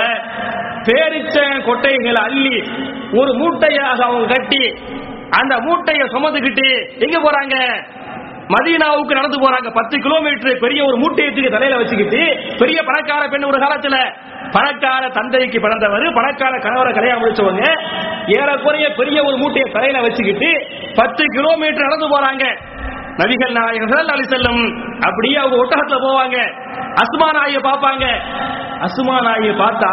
பேரிச்ச கொட்டைகளை அள்ளி ஒரு மூட்டையாக அவங்க கட்டி அந்த மூட்டையை சுமந்துக்கிட்டு எங்க போறாங்க? மதீனாவுக்கு நடந்து போறாங்க. பத்து கிலோமீட்டர் பெரிய ஒரு மூட்டையை தூக்கி தலையில வச்சுக்கிட்டு பெரிய பணக்கார பெண் ஒரு காலத்துல. பணக்கார தந்தைக்கு பிறந்தவர் பணக்கார கணவரை கல்யாணம் முடிச்சவங்க ஏறக்குறைய பெரிய ஒரு மூட்டையை தலையில வச்சுக்கிட்டு பத்து கிலோமீட்டர் நடந்து போறாங்க. நபிகள் நாயகம் அலி செல்லும் அப்படியே அவங்க ஒட்டகத்துல போவாங்க. அசுமா நாயை பார்ப்பாங்க. அசுமா நாயை பார்த்தா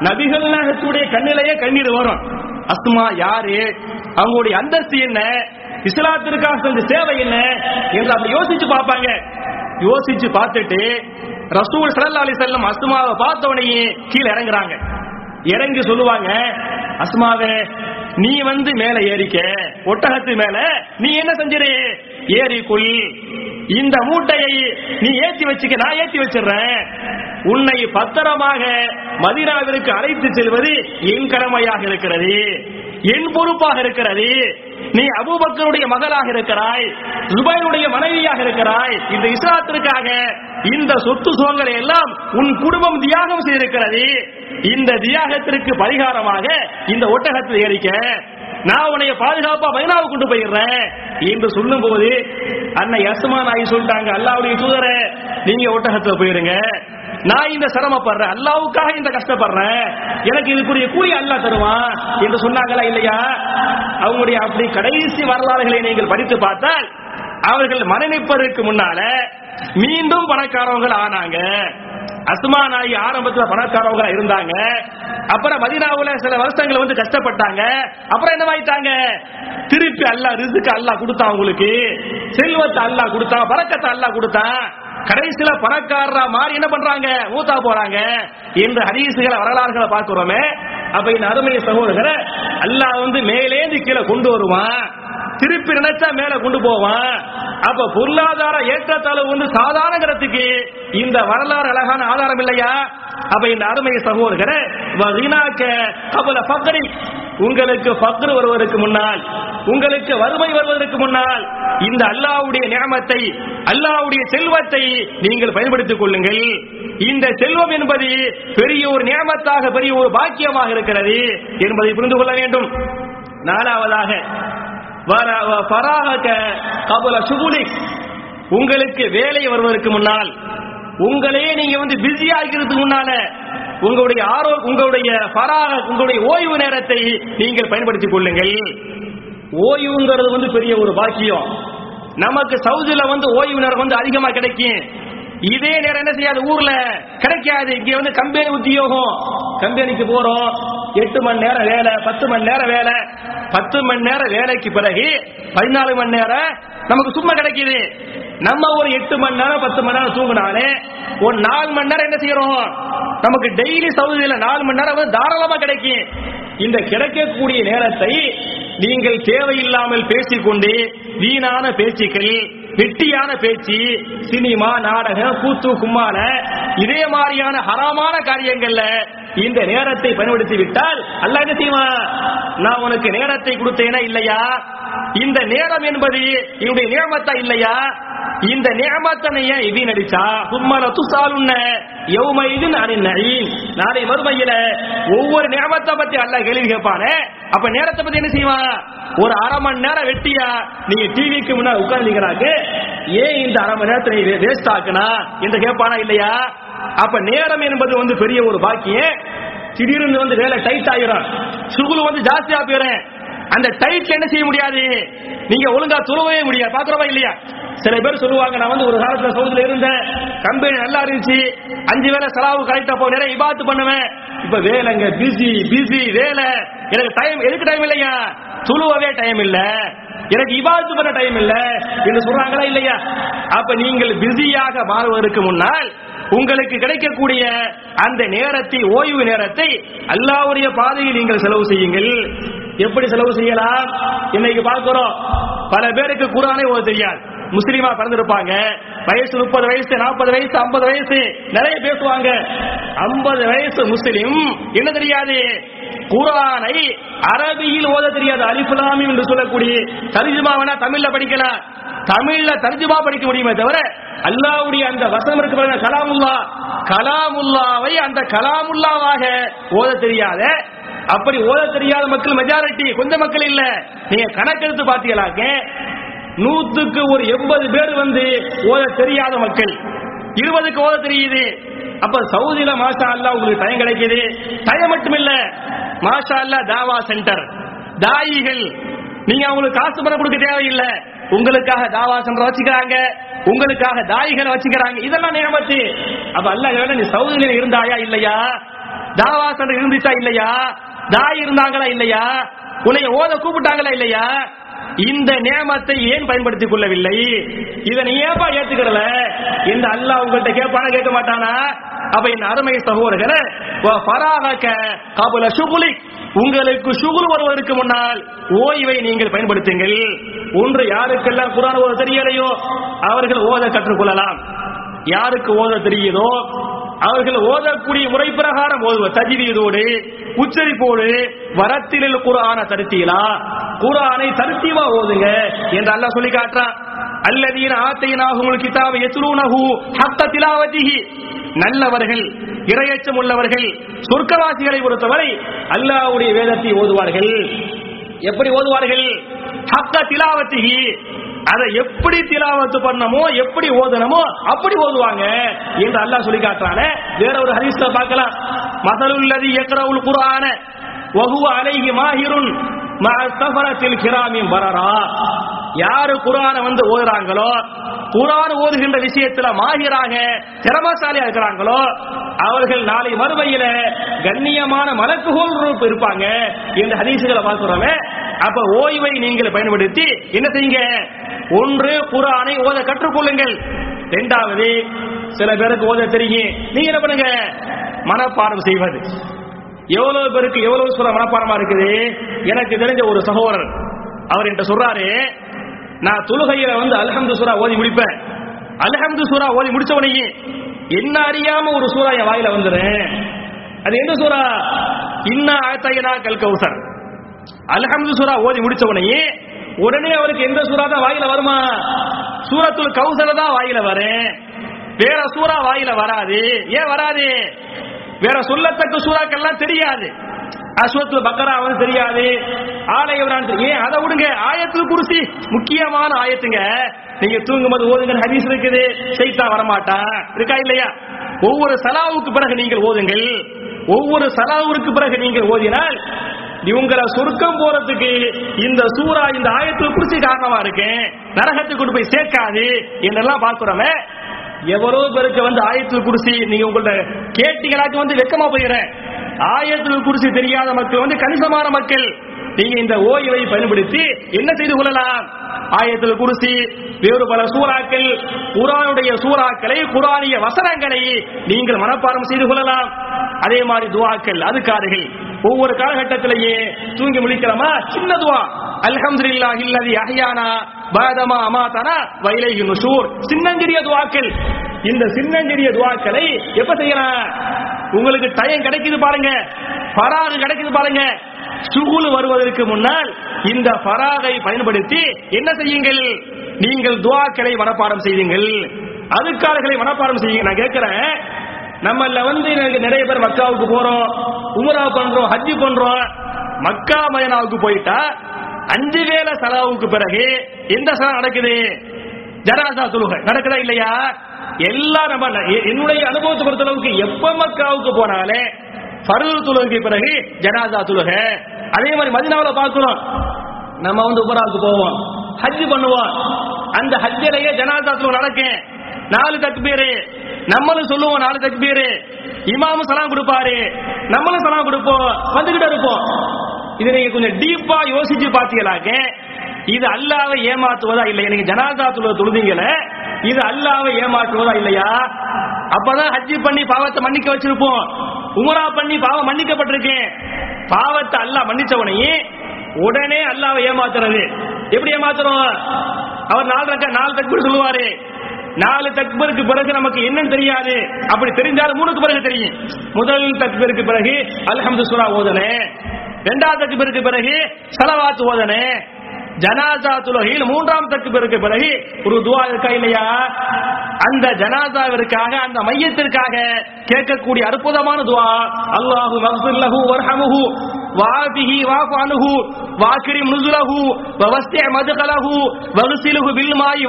நபிகள் நாயகத்துடைய கண்ணிலேயே கண்ணீர் வரும். அசுமா யாரு? அவங்களுடைய அந்தஸ்து என்ன? இஸ்லாத்திற்காக செஞ்ச சேவை என்ன? என்று அப்படி யோசிச்சு பார்ப்பாங்க. யோசிச்சு பார்த்துட்டு ரசூல் ஸல்லல்லாஹு அலி செல்லம் அஸ்மாவை பார்த்த உடனே கீழே இறங்குறாங்க. இறங்கி சொல்லுவாங்க அஸ்மாவே நீ வந்து மேல ஏறிக்க. ஒட்டகத்து மேல நீ என்ன செஞ்சிரு? ஏறிக்குள். இந்த மூட்டையை நீ ஏத்தி வச்சுக்க நான் ஏத்தி வச்சிடுறேன். உன்னை பத்திரமாக மதினாவிற்கு அழைத்து செல்வது என் கடமையாக இருக்கிறது என் பொறுப்பாக இருக்கிறது. நீ அபூபக்கருடைய மகளாக இருக்கிறாய் ஜுபைருடைய மனைவியாக இருக்கிறாய். இந்த இஸ்லாத்திற்காக இந்த சொத்து சுகங்களை எல்லாம் உன் குடும்பம் தியாகம் செய்திருக்கிறது. இந்த தியாகத்திற்கு பரிகாரமாக இந்த ஒட்டகத்தில் ஏறிக்க. நான் உன்னைய பாதுகாப்பா மைனாவை கொண்டு போயிடுறேன். என்று சொல்லும் போது அண்ணன் யசமான் ஆகி சொல்லிட்டாங்க அல்லாவுடைய தூதர நீங்க ஒட்டகத்துல போயிருங்க. நான் இந்த சிரமப்படுறேன். அல்லாவுக்காக இந்த கஷ்டப்படுறேன். எனக்கு இதுக்குரிய கூலி அல்லாஹ் தருவான். என்று சொன்னாங்களா இல்லையா? அவங்களுடைய அப்படி கடைசி வரலாறுகளை நீங்கள் படித்து பார்த்தால் அவர்கள் மரணிப்பதற்கு முன்னால மீண்டும் பணக்காரவங்க ஆனாங்க. அஸ்மா நாயி ஆரம்பத்துல பணக்காரவங்க இருந்தாங்க. அப்புறம் மதினாவுல சில வருஷங்கள் வந்து கஷ்டப்பட்டாங்க. அப்புறம் என்னவாயிட்டாங்க திருப்பி அல்லாஹ் ரிசுக்கு அல்லாஹ் கொடுத்தான் உங்களுக்கு செல்வத்தை அல்லாஹ் கொடுத்தான் பறக்கத்தை அல்லாஹ் கொடுத்தான் கடைசியில பணக்காரரா மாறி என்ன பண்றாங்க? மூத்தா போறாங்க. என்று ஹரிசுகளை வரலாறுகளை பார்க்கிறோமே. அப்ப இந்த அருமைய சகோதரர் அல்லாஹ் வந்து மேலேந்து கீழே கொண்டு வருவான். திருப்பி நினைச்சா மேல கொண்டு போவான். அப்ப பொருளாதார ஏற்றத்தாழ்வு வந்து சாதாரணங்கிறதுக்கு இந்த வரலாறு அழகான ஆதாரம் இல்லையா? அப்ப இந்த அருமை சகோதரர் கபல பக்கரி உங்களுக்கு பக்ரு வருவதற்கு முன்னால் உங்களுக்கு வறுமை வருவதற்கு முன்னால் இந்த அல்லாவுடைய நியமத்தை அல்லாவுடைய செல்வத்தை நீங்கள் பயன்படுத்திக் கொள்ளுங்கள். இந்த செல்வம் என்பது பெரிய ஒரு நியமத்தாக பெரிய ஒரு பாக்கியமாக இருக்கிறது என்பதை புரிந்து கொள்ள வேண்டும். நாலாவதாக கபல சுகுலிக் உங்களுக்கு வேலை வருவதற்கு முன்னால் உங்களையே நீங்க வந்து பிஸி ஆகிறதுக்கு முன்னால உங்களுடைய ஆரோ உங்களுடைய பராக உங்களுடைய ஓய்வு நேரத்தை நீங்கள் பயன்படுத்திக் கொள்ளுங்கள். ஓய்வுங்கிறது வந்து பெரிய ஒரு பாக்கியம். நமக்கு சவுதியில வந்து ஓய்வு நேரம் வந்து அதிகமா கிடைக்கும். இதே நேரம் என்ன செய்யாது? ஊர்ல கிடைக்காது. இங்க வந்து கம்பெனி உத்தியோகம். கம்பெனிக்கு போறோம். எட்டு மணி நேரம் வேலை பத்து மணி நேரம் வேலை. பத்து மணி நேரம் வேலைக்கு பிறகு பதினாலு மணி நேரம் நமக்கு சும்மா கிடைக்குது. நம்ம ஒரு எட்டு மணி நேரம் பத்து மணி நேரம் தூங்கினாலே ஒரு நாலு மணி நேரம் என்ன செய்யறோம்? நமக்கு டெய்லி சவுதியில நாலு மணி நேரம் வந்து தாராளமா கிடைக்கும். இந்த கிடைக்கக்கூடிய நேரத்தை நீங்கள் தேவையில்லாமல் பேசிக்கொண்டு வீணான பேச்சுக்கள் வெட்டியான பேச்சு சினிமா நாடகம் கூத்து கும்மான இதே மாதிரியான ஹராமான காரியங்கள்ல இந்த நேரத்தை பயன்படுத்தி விட்டால் அல்ல என்ன செய்வான் நான் உனக்கு நேரத்தை கொடுத்தேனா இல்லையா? இந்த நேரம் என்பது என்னுடைய நியமத்தா இல்லையா? இந்த நியமத்தனைய ஏன் நடிச்சா சும்மல துசாலுன்ன யௌம இது நாளை மறுமையில ஒவ்வொரு நியமத்தை பத்தி அல்லாஹ் கேள்வி கேட்பானே? அப்ப நேரத்தை பத்தி என்ன செய்வாங்க ஒரு அரை மணி நேரம் வெட்டியா? நீங்க டிவிக்கு முன்னாடி உட்கார்ந்தீங்கனாக்கு ஏன் இந்த அரை மணி நேரத்தை நீ வேஸ்ட் ஆக்குனா? என்று கேட்பானா இல்லையா? அப்ப நேரம் என்பது வந்து பெரிய ஒரு பாக்கியம். திடீர்னு வந்து வேலை டைட் ஆயிரும். சுகுல் வந்து ஜாஸ்தியா போயிடும் அந்த டைட்ல என்ன செய்ய முடியாது? நீங்க ஒழுங்கா துருவவே முடியாது. பாக்குறவா இல்லையா? சில பேர் சொல்லுவாங்க நான் வந்து ஒரு காலத்துல சவுதியில இருந்தேன். கம்பெனி நல்லா இருந்துச்சு. அஞ்சு வேலை செலவு கரெக்டா நிறைய இபாத்து பண்ணுவேன். இப்ப வேலைங்க பிஸி பிஸி வேலை. எனக்கு டைம் எதுக்கு டைம் இல்லையா? துழுவவே டைம் இல்ல. எனக்கு இபாத்து பண்ண டைம் இல்ல. என்று சொல்றாங்களா இல்லையா? அப்ப நீங்கள் பிஸியாக மாறுவதற்கு முன்னால் உங்களுக்கு கிடைக்கக்கூடிய அந்த நேரத்தை ஓய்வு நேரத்தை அல்லாவுடைய பாதையில் நீங்கள் செலவு செய்யுங்கள். எப்படி செலவு செய்யலாம்? இன்னைக்கு பார்க்கிறோம். பல பேருக்கு குரானே ஓத தெரியாது. முஸ்லீமா பிறந்திருப்பாங்க. வயசு முப்பது வயசு நாற்பது வயசு ஐம்பது வயசு நிறைய பேசுவாங்க. ஐம்பது வயசு முஸ்லிம். என்ன தெரியாது? குரானை அரபியில் ஓத தெரியாது. அலிஃபுலாமி என்று சொல்லக்கூடிய வேணா தமிழ்ல படிக்கலாம். தமிழ்ல தரிஜுமா படிக்க முடியுமே தவிர அல்லாவுடைய அந்த வசனம் இருக்கு பாருங்க கலாமுல்லா. கலாமுல்லாவை அந்த கலாமுல்லாவாக ஓத தெரியாத அப்படி ஓத தெரியாத மக்கள் மெஜாரிட்டி கொஞ்சம் மக்கள் இல்ல. நீங்க கணக்கெடுத்து பாத்தீங்களாக்க நூத்துக்கு ஒரு எண்பது பேர் வந்து ஓத தெரியாத மக்கள். இருபதுக்கு ஓத தெரியுது. அப்ப சவுதியில மாஷா அல்லா உங்களுக்கு டைம் கிடைக்குது. டைம் மட்டும் இல்ல மாஷா அல்லா தாவா சென்டர் தாயிகள் நீங்க அவங்களுக்கு காசு பணம் கொடுக்க தேவையில்லை. உங்களுக்காக தாவா சென்டர் வச்சுக்கிறாங்க. உங்களுக்காக தாயிகளை வச்சுக்கிறாங்க. இதெல்லாம் நியமத்து. அப்ப அல்ல நீ சவுதியில இருந்தாயா இல்லையா? தாவா சென்டர் இருந்துச்சா இல்லையா? தாய் இருந்தாங்களா இல்லையா? உன்னை ஓத கூப்பிட்டாங்களா இல்லையா? இந்த நியமத்தை ஏன் பயன்படுத்திக் கொள்ளவில்லை? இதை நீ ஏப்பா ஏத்துக்கிறல இந்த அல்லாஹ் உங்கள்கிட்ட கேட்பானா கேட்க மாட்டானா? அப்ப என் அருமை சகோதரர்களே பராக சுகுலி உங்களுக்கு சுகுல் வருவதற்கு முன்னால் ஓய்வை நீங்கள் பயன்படுத்துங்கள். ஒன்று யாருக்கெல்லாம் குரான் ஓத தெரியலையோ அவர்கள் ஓத கற்றுக்கொள்ளலாம். யாருக்கு ஓத தெரியுதோ அவர்கள் ஓதக்கூடிய முறை பிரகாரம் ஓதுவர் தஜிவீதோடு உச்சரிப்போடு வரத்திலில் குரான தருத்தீலா குரானை தருத்தியமா ஓதுங்க என்று அல்லாஹ் சொல்லி காட்டுறான். அல்லதீன ஆத்தையினாகும் கிதாபை எத்லூனஹு ஹத்த திலாவதிஹி. நல்லவர்கள் இரையச்சம் உள்ளவர்கள் சொர்க்கவாசிகளை பொறுத்தவரை அல்லாஹ்வுடைய வேதத்தை ஓதுவார்கள். எப்படி ஓதுவார்கள்? ஹக்க திலாவத்திகி அதை எப்படி திலாவத்து பண்ணமோ எப்படி ஓதனமோ அப்படி ஓதுவாங்க என்று அல்லாஹ் சொல்லி காட்டுறானே. வேற ஒரு ஹரிஸ்ல பார்க்கலாம். மதலுள்ளதி எக்ரவுல் குரான வகுவ அலைகி மாஹிருன் மஅ கிராமின் பரரா. யாரு குரான வந்து ஓதுறாங்களோ குரான் ஓதுகின்ற விஷயத்துல மாகிராக திறமசாலியா இருக்கிறாங்களோ அவர்கள் நாளை மறுமையில கண்ணியமான மலக்குகோல் இருப்பாங்க இந்த ஹதீசுகளை பார்க்கிறோமே. அப்ப ஓய்வை நீங்கள் பயன்படுத்தி என்ன செய்யுங்க? ஒன்று குரானை ஓத கற்றுக்கொள்ளுங்கள். இரண்டாவது சில பேருக்கு ஓத தெரியும். நீங்க என்ன பண்ணுங்க? மனப்பாடம் செய்வது. எவ்வளவு பேருக்கு எவ்வளவு சொல்ல மனப்பாடமா இருக்குது? எனக்கு தெரிஞ்ச ஒரு சகோதரர் அவர் என்கிட்ட சொல்றாரு நான் தொழுகையில வந்து அல்ஹம்து சூரா ஓதி முடிப்பேன். அல்ஹம்து சூரா ஓதி முடிச்ச உடனே என்ன அறியாம ஒரு சூறா என் வாயில வந்துடுறேன் அது எந்த சூறா இன்னா ஆத்தையனா கல் கௌசர். அல்ஹம்து சூரா ஓதி முடிச்ச உடனே உடனே அவருக்கு எந்த சூறா தான் வாயில வருமா? சூரத்துல் கௌசர தான் வாயில வரேன் வேற சூறா வாயில வராது. ஏன் வராது? வேற சொல்லத்தக்க சூறாக்கெல்லாம் தெரியாது. அஸ்வத்து பக்கரா வந்து தெரியாது. ஆலயவரான் ஏன் அதை விடுங்க. ஆயத்தில் குருசி. முக்கியமான ஆயத்துங்க. நீங்க தூங்கும்போது ஓதுங்க ஹதீஸ் இருக்குது. சைத்தா வரமாட்டான். இருக்கா இல்லையா? ஒவ்வொரு சலாவுக்கு பிறகு நீங்கள் ஓதுங்கள். ஒவ்வொரு சலாவுக்கு பிறகு நீங்கள் ஓதினால் இவங்களை சொர்க்கம் போறதுக்கு இந்த சூறா இந்த ஆயத்தில் குறிச்சி காரணமா இருக்கு நரகத்துக்கு கொண்டு போய் சேர்க்காது. என்னெல்லாம் பார்க்கிறோமே எவரோ பேருக்கு வந்து ஆயத்தில் குடிசி நீங்க உங்கள்ட்ட கேட்டீங்களாக்கு வந்து வெக்கமா போயிடுறேன். ஆயத்தில் குடிசி தெரியாத மக்கள் வந்து கணிசமான மக்கள். நீங்க இந்த ஓய்வை பயன்படுத்தி என்ன செய்து கொள்ளலாம்? ஆயத்தில் குருசி வேறு பல சூறாக்கள் குரானுடைய சூறாக்களை குரானிய வசனங்களை நீங்கள் மனப்பாடம் செய்து கொள்ளலாம். அதே மாதிரி துவாக்கள் அதுக்கார்கள் ஒவ்வொரு காலகட்டத்திலேயே தூங்கி முடிக்கிறோமா சின்ன துவா. அல்ஹம்துலில்லாஹி இல்லதி அஹியானா பாதமா அமாதனா வைலகி நுஷூர். சின்னஞ்சிறிய துவாக்கள். இந்த சின்னஞ்சிறிய துவாக்களை எப்ப செய்யலாம்? உங்களுக்கு டைம் கிடைக்குது பாருங்க. பராறு கிடைக்குது பாருங்க. சுகுல் வருவதற்கு முன்னால் இந்த பராகை பயன்படுத்தி என்ன செய்யுங்கள்? நீங்கள் துவாக்களை மனப்பாடம் செய்யுங்கள். அதுக்காரர்களை மனப்பாடம் செய்யுங்க. நான் கேட்கிறேன் நம்மள வந்து எனக்கு நிறைய பேர் மக்காவுக்கு போறோம் உமரா பண்றோம் ஹஜ்ஜி பண்றோம். மக்கா மயனாவுக்கு போயிட்டா அஞ்சு வேலை செலவுக்கு பிறகு எந்த செலவு நடக்குது? ஜனாசா தொழுகை. நடக்குதா இல்லையா? எல்லாம் நம்ம எ- என்னுடைய அனுபவத்தை பொறுத்த அளவுக்கு எப்ப மக்காவுக்கு போனாலே பருவ தொழுகைக்கு பிறகு ஜனாதா தொழுகை அதே மாதிரி மதினாவில் பார்க்கிறோம் நம்ம வந்து உபராவுக்கு போவோம். ஹஜ் பண்ணுவோம். அந்த ஹஜ்ஜிலேயே ஜனாதா தொழுகை நடக்கும். நாலு தக்பீரு. நம்மளும் சொல்லுவோம் நாலு தக்பீரு. இமாமும் சலாம் கொடுப்பாரு. நம்மளும் சலாம் கொடுப்போம். வந்துகிட்டு இருப்போம். இதை நீங்க கொஞ்சம் டீப்பா யோசிச்சு பாத்தீங்களாக்க இது அல்லாவை ஏமாத்துவதா இல்லையா? நீங்க ஜனாதா தொழுவ தொழுதீங்கள இது அல்லாவை ஏமாற்றுவதா இல்லையா? அப்பதான் ஹஜ்ஜி பண்ணி பாவத்தை மன்னிக்க வச்சிருப்போம். உமரா பண்ணி பாவம் மன்னிக்கப்பட்டிருக்கேன் பாவத்தை அல்லாஹ் மன்னிச்சவனையே உடனே அல்லாவை ஏமாத்துறது. எப்படி ஏமாத்துறோம்? அவர் நாலு ரக்க நாலு தக்பீர் சொல்லுவாரு. நாலு தக்பருக்கு பிறகு நமக்கு என்னன்னு தெரியாது. அப்படி தெரிஞ்சாலும் மூணுக்கு பிறகு தெரியும். முதல் தக்பருக்கு பிறகு அல்ஹம்து சுரா ஓதனே. இரண்டாவது தக்பருக்கு பிறகு சலவாத்து ஓதனே. ஜனாசா துலகையில் மூன்றாம் தக்பருக்கு பிறகு ஒரு துவா இருக்கா இல்லையா? அந்த ஜனாசாவிற்காக அந்த மையத்திற்காக கேட்கக்கூடிய அற்புதமான துவா. அல்லாஹு மக்ஃபிர் வர்ஹமுஹு வாபிஹி வாஃபானுஹு அன்ஹு வாக்ரிம் நுசுலஹு வவஸ்தி மதுகலஹு வகுசிலுஹு பில் மாய்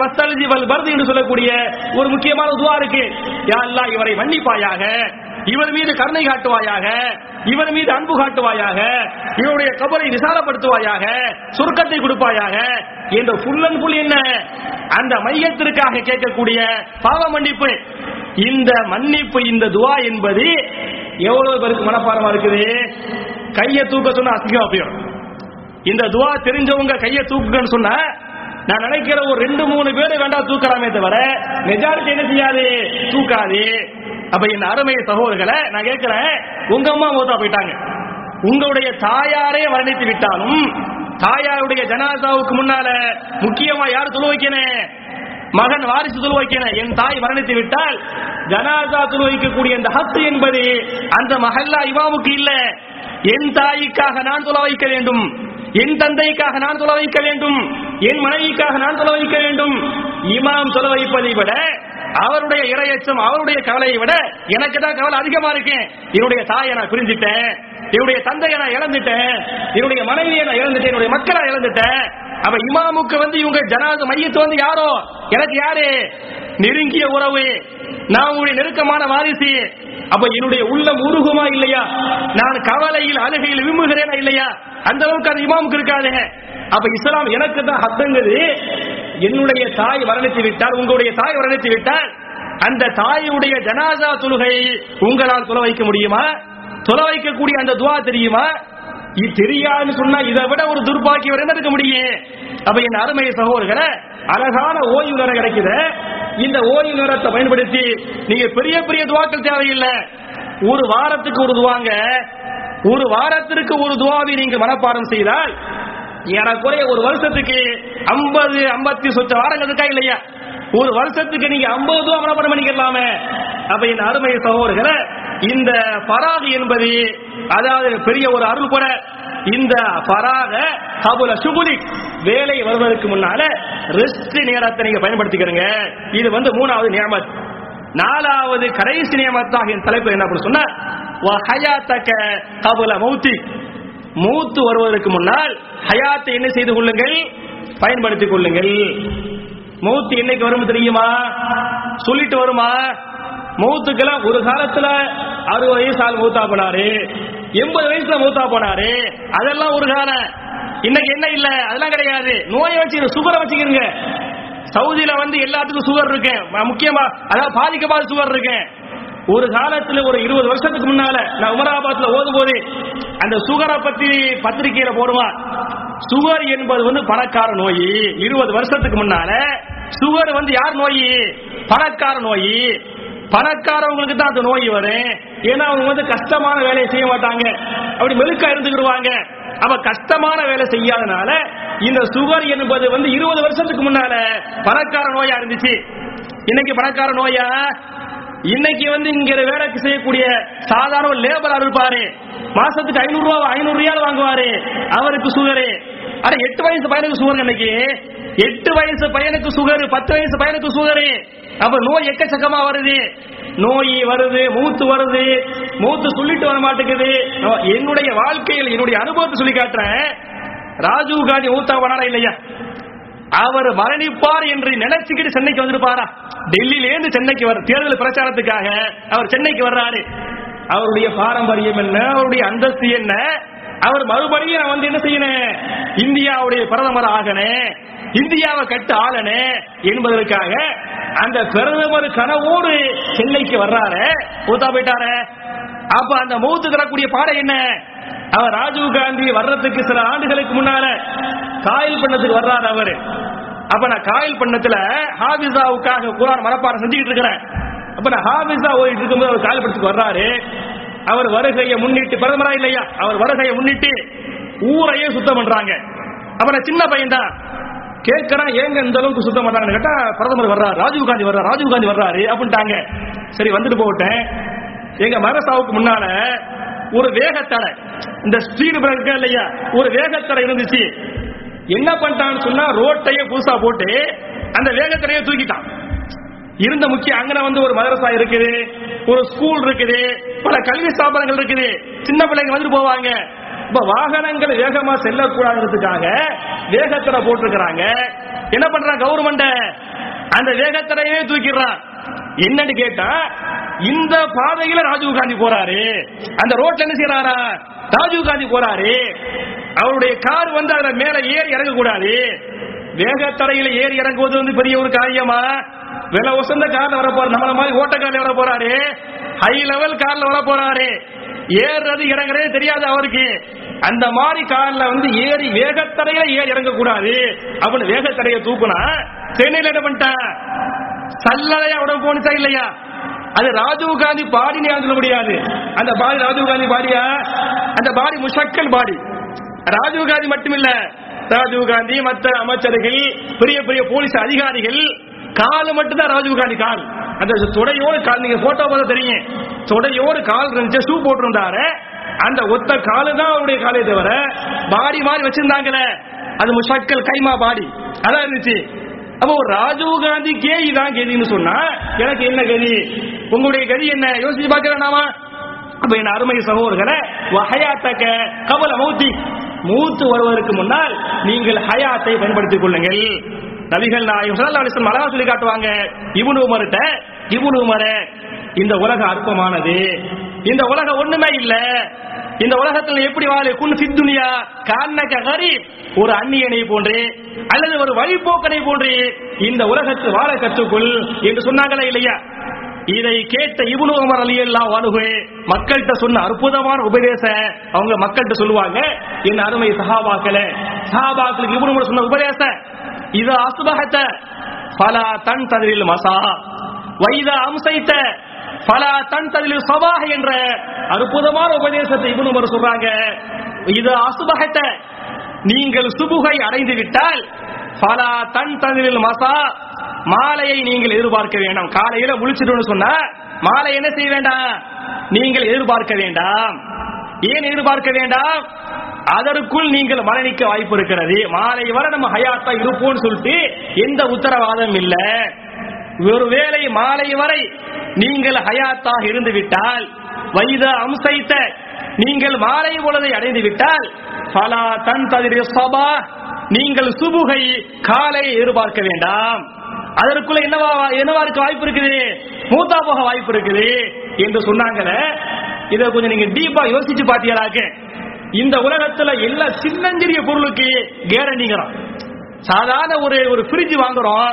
வல் பர்தி என்று சொல்லக்கூடிய ஒரு முக்கியமான துவா இருக்கு. யா அல்லாஹ் இவரை மன்னிப்பாயாக இவர் மீது கருணை காட்டுவாயாக இவர் மீது அன்பு காட்டுவாயாக இவருடைய கபரை விசாலப்படுத்துவாயாக சுருக்கத்தை கொடுப்பாயாக. என்ற புல் அண்ட் என்ன? அந்த மையத்திற்காக கேட்கக்கூடிய பாவ மன்னிப்பு. இந்த மன்னிப்பு இந்த துவா என்பது எவ்வளவு பேருக்கு மனப்பாடமா இருக்குது? கையை தூக்க சொன்னா அசிங்கம் இந்த துவா தெரிஞ்சவங்க கையை தூக்குன்னு சொன்னா நான் நினைக்கிற ஒரு ரெண்டு மூணு பேர் வேண்டாம் தூக்கலாமே தவிர மெஜாரிட்டி என்ன செய்யாது? தூக்காது. அப்ப இந்த அருமை சகோதரர்களை நான் கேட்கிறேன் உங்க அம்மா மூத்தா போயிட்டாங்க. உங்களுடைய தாயாரே வர்ணித்து விட்டாலும் தாயாருடைய ஜனாதாவுக்கு முன்னால முக்கியமா யார் துணை வைக்கணும் மகன் வாரிசு துணை வைக்கணும் என் தாய் மரணித்து விட்டால் ஜனாதா துணை வைக்கக்கூடிய அந்த ஹத்து என்பது அந்த மஹல்லா இமாமுக்கு இல்ல. என் தாய்க்காக நான் துளை வைக்க வேண்டும். என் தந்தைக்காக நான் சொல்ல வைக்க வேண்டும். என் மனைவிக்காக நான் சொல்ல வைக்க வேண்டும். இமாம் சொல்ல வைப்பதை விட அவருடைய இரையச்சம் அவருடைய கவலையை விட எனக்கு தான் கவலை அதிகமா இருக்கேன். என்னுடைய தாயை நான் பிரிஞ்சிட்டேன் என்னுடைய தந்தையை நான் இழந்துட்டேன். என்னுடைய மனைவியை நான் இழந்துட்டேன். என்னுடைய மக்களை இழந்துட்டேன். அப்ப இமாமுக்கு வந்து இவங்க ஜனாத மையத்து வந்து யாரோ? எனக்கு யாரு? நெருங்கிய உறவு. நான் உங்களுடைய நெருக்கமான வாரிசு. அப்ப என்னுடைய உள்ளம் உருகுமா இல்லையா? நான் கவலையில் அழுகையில் விரும்புகிறேனா இல்லையா? அந்த அளவுக்கு அது இமாமுக்கு இருக்காது. அப்ப இஸ்லாம் எனக்கு தான் ஹத்தங்குது என்னுடைய தாய் மரணித்து விட்டால் உங்களுடைய தாய் மரணித்து விட்டால் அந்த தாயுடைய ஜனாதா தொழுகையை உங்களால் தொலை வைக்க முடியுமா? தொலை வைக்கக்கூடிய அந்த துவா தெரியுமா? இது தெரியாதுன்னு சொன்னா இதை விட ஒரு துர்பாக்கியம் என்ன இருக்க முடியும்? அப்ப என் அருமையை சகோதரர்களை அழகான ஓய்வு நேரம் கிடைக்குது. இந்த ஓய்வு நேரத்தை பயன்படுத்தி நீங்க பெரிய பெரிய துவாக்கள் தேவையில்லை. ஒரு வாரத்துக்கு ஒரு துவாங்க. ஒரு வாரத்திற்கு ஒரு துவாவை நீங்க மனப்பாடம் செய்தால் எனக்குறைய ஒரு வருஷத்துக்கு ஐம்பது ஐம்பத்தி சொச்ச வாரங்கள் இருக்கா இல்லையா? ஒரு வருஷத்துக்கு நீங்க ஐம்பது ரூபா மனப்பாடம் பண்ணிக்கலாமே. அப்ப என் அருமை சகோதரர்களை இந்த பராகு என்பது அதாவது பெரிய ஒரு அருள் கூட இந்த பராக கபுல சுகுலி வேலை வருவதற்கு முன்னால ரெஸ்ட் நேரத்தை நீங்க பயன்படுத்திக்கிறீங்க. இது வந்து மூணாவது நியமத். நாலாவது கடைசி நியமத்தாக என் தலைப்பு என்ன சொன்னா ஹயாத்தக்க கபுல மௌத்தி. மூத்து வருவதற்கு முன்னால் ஹயாத்தை என்ன செய்து கொள்ளுங்கள்? பயன்படுத்திக் கொள்ளுங்கள். மூத்து என்னைக்கு வரும் தெரியுமா? சொல்லிட்டு வருமா? மௌத்துக்கெல்லாம் ஒரு காலத்துல அறுபது வயசு ஆள் மூத்தா போனாரு எண்பது வயசுல மூத்தா போனாரு. அதெல்லாம் ஒரு காலம் இன்னைக்கு என்ன இல்ல? அதெல்லாம் கிடையாது. நோயை வச்சு சுகரை வச்சுக்கிறீங்க சவுதியில வந்து எல்லாத்துக்கும் சுகர் இருக்கு. முக்கியமா அதாவது பாதிக்கப்படாத சுகர் இருக்கு. ஒரு காலத்துல ஒரு இருபது வருஷத்துக்கு முன்னால நான் உமராபாத்ல ஓதும் போது அந்த சுகரை பத்தி பத்திரிகையில போடுவான் சுகர் என்பது வந்து பணக்கார நோய். இருபது வருஷத்துக்கு முன்னால சுகர் வந்து யார் நோய்? பணக்கார நோய். பணக்காரவங்களுக்கு தான் அந்த நோய் வரும். ஏன்னா அவங்க வந்து கஷ்டமான வேலையை செய்ய மாட்டாங்க. அப்படி மெழுக்கா இருந்துக்கிடுவாங்க. அவ கஷ்டமான வேலை செய்யாதனால இந்த சுகர் என்பது வந்து இருபது வருஷத்துக்கு முன்னால பணக்கார நோயா இருந்துச்சு. இன்னைக்கு பணக்கார நோயா? இன்னைக்கு வந்து இங்க வேலைக்கு செய்யக்கூடிய சாதாரண லேபர் இருப்பாரு. மாசத்துக்கு ஐநூறு ரூபாய் ஐநூறு ரியால் வாங்குவாரு. அவருக்கு சுகரு அட எட்டு வயசு பையனுக்கு சுகர் இன்னைக்கு? எட்டு வயசு பையனுக்கு சுகரு பத்து வயசு பையனுக்கு சுகரு. அப்ப நோய் எக்கச்சக்கமா வருது. நோய் வருது மூத்து வருது மூத்து சொல்லிட்டு வர மாட்டேங்குது. என்னுடைய வாழ்க்கையில் என்னுடைய அனுபவத்தை சொல்லி காட்டுறேன். ராஜீவ் காந்தி மூத்தா வராரா இல்லையா? அவர் மரணிப்பார் என்று நினைச்சுக்கிட்டு சென்னைக்கு வந்திருப்பாரா? டெல்லியிலேருந்து சென்னைக்கு வர தேர்தல் பிரச்சாரத்துக்காக அவர் சென்னைக்கு வர்றாரு. அவருடைய பாரம்பரியம் என்ன? அவருடைய அந்தஸ்து என்ன? அவர் மறுபடியும் நான் வந்து என்ன செய்யணும்? இந்தியாவுடைய பிரதமர் ஆகணும். இந்தியாவை கட்டு ஆளனே என்பதற்காக அந்த பிரதமர் கனவோடு சென்னைக்கு வர்றாரு. ஊத்தா போயிட்டாரு. அப்ப அந்த மூத்து தரக்கூடிய பாடம் என்ன? அவர் ராஜீவ் காந்தி வர்றதுக்கு சில ஆண்டுகளுக்கு முன்னால காயல் பண்ணத்துக்கு வர்றாரு அவரு. அப்ப நான் காயல் பண்ணத்துல ஹாபிசாவுக்காக குரான் மனப்பாடம் செஞ்சுக்கிட்டு இருக்கிறேன். அப்ப நான் ஹாபிசா ஓடிட்டு இருக்கும்போது அவர் காயல் பண்ணத்துக்கு வர்றாரு. அவர் வருகையை முன்னிட்டு பிரதமரா இல்லையா? அவர் வருகையை முன்னிட்டு ஊரையே சுத்தம் பண்றாங்க. அப்ப நான் சின்ன பையன் தான் கேட்கறான் ஏங்க இந்த அளவுக்கு சுத்த பண்றாங்கன்னு கேட்டா பிரதமர் வர்றாரு ராஜீவ் காந்தி வர்றாரு ராஜீவ் காந்தி வர்றாரு அப்படின்ட்டாங்க. சரி வந்துட்டு போட்டேன் எங்க மரசாவுக்கு முன்னால ஒரு வேகத்தடை இந்த ஸ்பீடு பிரேக் இல்லையா ஒரு வேகத்தடை இருந்துச்சு. என்ன பண்ணிட்டான்னு சொன்னா ரோட்டையே புதுசா போட்டு அந்த வேகத்தடையை தூக்கிட்டான். இருந்த முக்கிய அங்கன வந்து ஒரு மதரசா இருக்குது ஒரு ஸ்கூல் இருக்குது பல கல்வி ஸ்தாபனங்கள் இருக்குது. சின்ன பிள்ளைங்க வந்துட்டு போவாங்க. இப்ப வாகனங்கள் வேகமா செல்லக்கூடாதுங்கிறதுக்காக வேகத்தடை போட்டிருக்கிறாங்க. என்ன பண்றான் கவர்மெண்ட்? அந்த வேகத்தடையே தூக்கிடுறான் என்னன்னு கேட்டா இந்த பாதையில ராஜீவ் காந்தி போறாரு. அந்த ரோட்ல என்ன செய்யறாரா ராஜீவ் காந்தி போறாரு. அவருடைய கார் வந்து அதுல மேல ஏறி இறங்க கூடாது வேகத்தடையில ஏறி இறங்குவது வந்து பெரிய ஒரு காரியமா? வில உசந்த கார்ல வர போற நம்மள மாதிரி ஓட்ட கார்ல வர போறாரு? ஹை லெவல் கார்ல வர போறாரு ஏறுறது இறங்குறதே தெரியாது அவருக்கு. அந்த மாதிரி கார்ல வந்து ஏறி வேகத்தடையில ஏறி இறங்க கூடாது அப்படின்னு வேகத்தடைய தூக்குனா சென்னையில என்ன பண்ணிட்டான் சல்லலையா உடம்பு போனிச்சா இல்லையா? அது ராஜீவ் காந்தி பாடினே சொல்ல முடியாது. அந்த பாடி ராஜீவ் காந்தி பாடியா? அந்த பாடி முஷக்கல் பாடி. ராஜீவ் காந்தி மட்டுமில்ல. ராஜீவ் காந்தி மற்ற அமைச்சர்கள் பெரிய பெரிய போலீஸ் அதிகாரிகள் கால் மட்டும்தான் ராஜீவ் காந்தி கால். அந்த தொடையோடு கால் நீங்க போட்டோ பார்த்தா தெரியும் தொடையோடு கால் இருந்துச்சு ஷூ போட்டிருந்தாரு. அந்த ஒத்த காலு தான் அவருடைய காலே தவிர பாடி மாதிரி வச்சிருந்தாங்களே. அது முஷாக்கள் கைமா பாடி அதான் இருந்துச்சு. அப்போ ராஜீவ் காந்தி கேதி தான் கேதின்னு சொன்னா எனக்கு என்ன கதி உங்களுடைய கதி என்ன? யோசிச்சு பாக்கிறேன் வேணாமா அப்ப என் அருமை சகோதரர்களே ஹயாத்தக்க கபல மௌத்தி. மூத்து வருவதற்கு முன்னால் நீங்கள் ஹயாத்தை பயன்படுத்திக் கொள்ளுங்கள். நபிகள் நாயகம் சல்லா அலிஸ்லம் அழகா சொல்லி காட்டுவாங்க இவனு உமர்ட்ட இவனு உமர இந்த உலகம் அற்பமானது. இந்த உலகம் ஒண்ணுமே இல்ல. இந்த உலகத்துல எப்படி வாழ? குன் சித்துனியா காரணக்க கரீப். ஒரு அந்நியனை போன்று அல்லது ஒரு வழிபோக்கனை போன்று இந்த உலகத்து வாழ கற்றுக்குள் என்று சொன்னாங்களா இல்லையா? இதை கேட்ட இப்னு உமர் அல்லா அன்ஹு மக்கள்கிட்ட சொன்ன அற்புதமான உபதேச அவங்க மக்கள்கிட்ட சொல்லுவாங்க. என் அருமை சஹாபாக்களே சஹாபாக்களுக்கு இப்னு சொன்ன உபதேச இது அசுபகத்த பல தன் ததிரில் மசா. வைத அம்சைத்த பல தன் ததிரில் சபாஹ் என்ற அற்புதமான உபதேசத்தை இப்னு உமர் சொல்றாங்க. இது அசுபகத்த நீங்கள் சுபுகை அடைந்து விட்டால் பல தன் ததிரில் மசா. மாலையை நீங்கள் எதிர்பார்க்க வேண்டாம். காலையில முழிச்சிட்டு சொன்னா மாலை என்ன செய்ய வேண்டாம்? நீங்கள் எதிர்பார்க்க வேண்டாம். ஏன் எதிர்பார்க்க வேண்டாம்? அதற்குள் நீங்கள் மரணிக்க வாய்ப்பு இருக்கிறது. மாலை வரை நம்ம ஹயாத்தா இருப்போம்னு சொல்லிட்டு எந்த உத்தரவாதம் இல்ல. ஒருவேளை மாலை வரை நீங்கள் ஹயாத்தாக இருந்து விட்டால் வைத அம்சைத்த நீங்கள் மாலை பொழுதை அடைந்து விட்டால் பலா தன் ததிரி சபா நீங்கள் சுபுகை காலை எதிர்பார்க்க வேண்டாம். அதற்குள்ள என்னவா என்னவா இருக்க வாய்ப்பு இருக்குது? மூத்தா போக வாய்ப்பு இருக்குது. என்று சொன்னாங்களே இதை கொஞ்சம் நீங்க டீப்பா யோசிச்சு பாத்தீங்களாக்க இந்த உலகத்துல எல்லா சின்னஞ்சிறிய பொருளுக்கு கேரண்டிங்கிறோம் சாதாரண ஒரு ஒரு ஃப்ரிட்ஜ் வாங்குறோம்.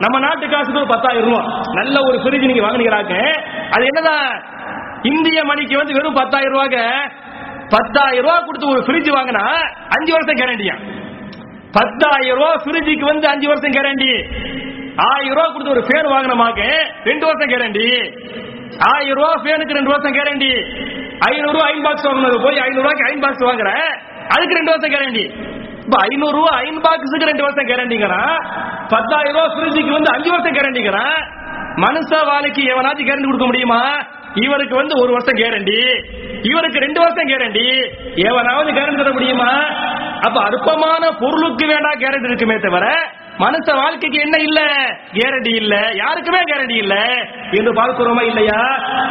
நம்ம நாட்டு காசுக்கு ஒரு பத்தாயிரம் ரூபா நல்ல ஒரு ஃப்ரிட்ஜ் நீங்க வாங்குனீங்களாக்க அது என்னதான் இந்திய மணிக்கு வந்து வெறும் பத்தாயிரம் ரூபாய்க்கு பத்தாயிரம் ரூபாய் கொடுத்து ஒரு ஃப்ரிட்ஜ் வாங்கினா அஞ்சு வருஷம் கேரண்டியா பத்தாயிரம் ரூபாய் ஃப்ரிட்ஜுக்கு வந்து அஞ்சு வருஷம் கேரண்டி ஆயிரம் ரூபாய் கொடுத்து ஒரு ஃபேன் வாங்கினமாக்க ரெண்டு வருஷம் கேரண்டி ஆயிரம் ரூபாய் ஃபேனுக்கு ரெண்டு வருஷம் கேரண்டி ஐநூறு ரூபாய் அயன் பாக்ஸ் வாங்கினது போய் ஐநூறு ரூபாய்க்கு அயன் பாக்ஸ் வாங்குற? அதுக்கு ரெண்டு வருஷம் கேரண்டி இப்ப ஐநூறு ரூபாய் அயன் பாக்ஸுக்கு ரெண்டு வருஷம் கேரண்டிங்கிறான் பத்தாயிரம் ரூபாய் ஃப்ரிட்ஜுக்கு வந்து அஞ்சு வருஷம் கேரண்டிங்கிறான் மனுஷ வாழைக்கு எவனாச்சும் கேரண்டி கொடுக்க முடியுமா? இவருக்கு வந்து ஒரு வருஷம் கேரண்டி இவருக்கு ரெண்டு வருஷம் கேரண்டி எவனாவது கேரண்டி தர முடியுமா? அப்ப அற்பமான பொருளுக்கு வேண்டாம் கேரண்டி இருக்குமே தவிர மனுஷ வாழ்க்கைக்கு என்ன இல்ல? கேரண்டி இல்ல. யாருக்குமே கேரண்டி இல்ல. என்று பார்க்கிறோமா இல்லையா?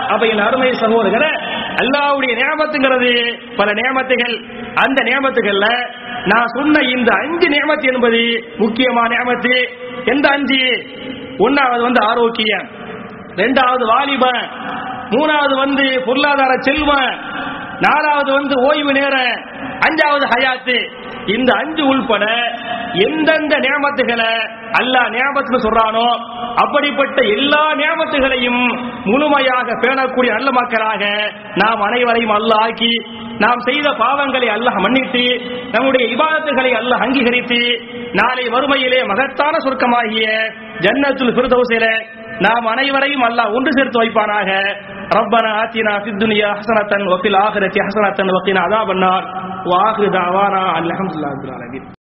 அப்ப என் அருமை சகோதரர் அல்லாவுடைய நியமத்துங்கிறது பல நியமத்துகள். அந்த நியமத்துகள்ல நான் சொன்ன இந்த அஞ்சு நியமத்து என்பது முக்கியமான நியமத்து. எந்த அஞ்சு? ஒன்னாவது வந்து ஆரோக்கியம். ரெண்டாவது வாலிபன் மூணாவது வந்து பொருளாதார செல்வம் நாலாவது வந்து ஓய்வு நேரம். அஞ்சாவது ஹயாத்து. இந்த அஞ்சு உள்பட எந்தெந்த நியமத்துகளை அல்லாஹ் நியமத்துன்னு சொல்றானோ அப்படிப்பட்ட எல்லா நியமத்துகளையும் முழுமையாக பேணக்கூடிய நல்ல மக்களாக நாம் அனைவரையும் அல்லாஹ் ஆக்கி நாம் செய்த பாவங்களை அல்லாஹ் மன்னித்து நம்முடைய இபாதத்துகளை அல்லாஹ் அங்கீகரித்து நாளை வறுமையிலே மகத்தான சுருக்கமாகிய ஜன்னத்துல் ஃபிர்தௌஸில நாம் அனைவரையும் அல்லாஹ் ஒன்று சேர்த்து வைப்பானாக. ரப்பனா ஆத்தினா சித்துனியா ஹசனத்தன் வஃபில் ஆஹிரத்தி ஹசனத்தன் வக்கீனா அதாபன்னார். வாஹிரு தாவானா அல்ஹம்துல்லா அலமின்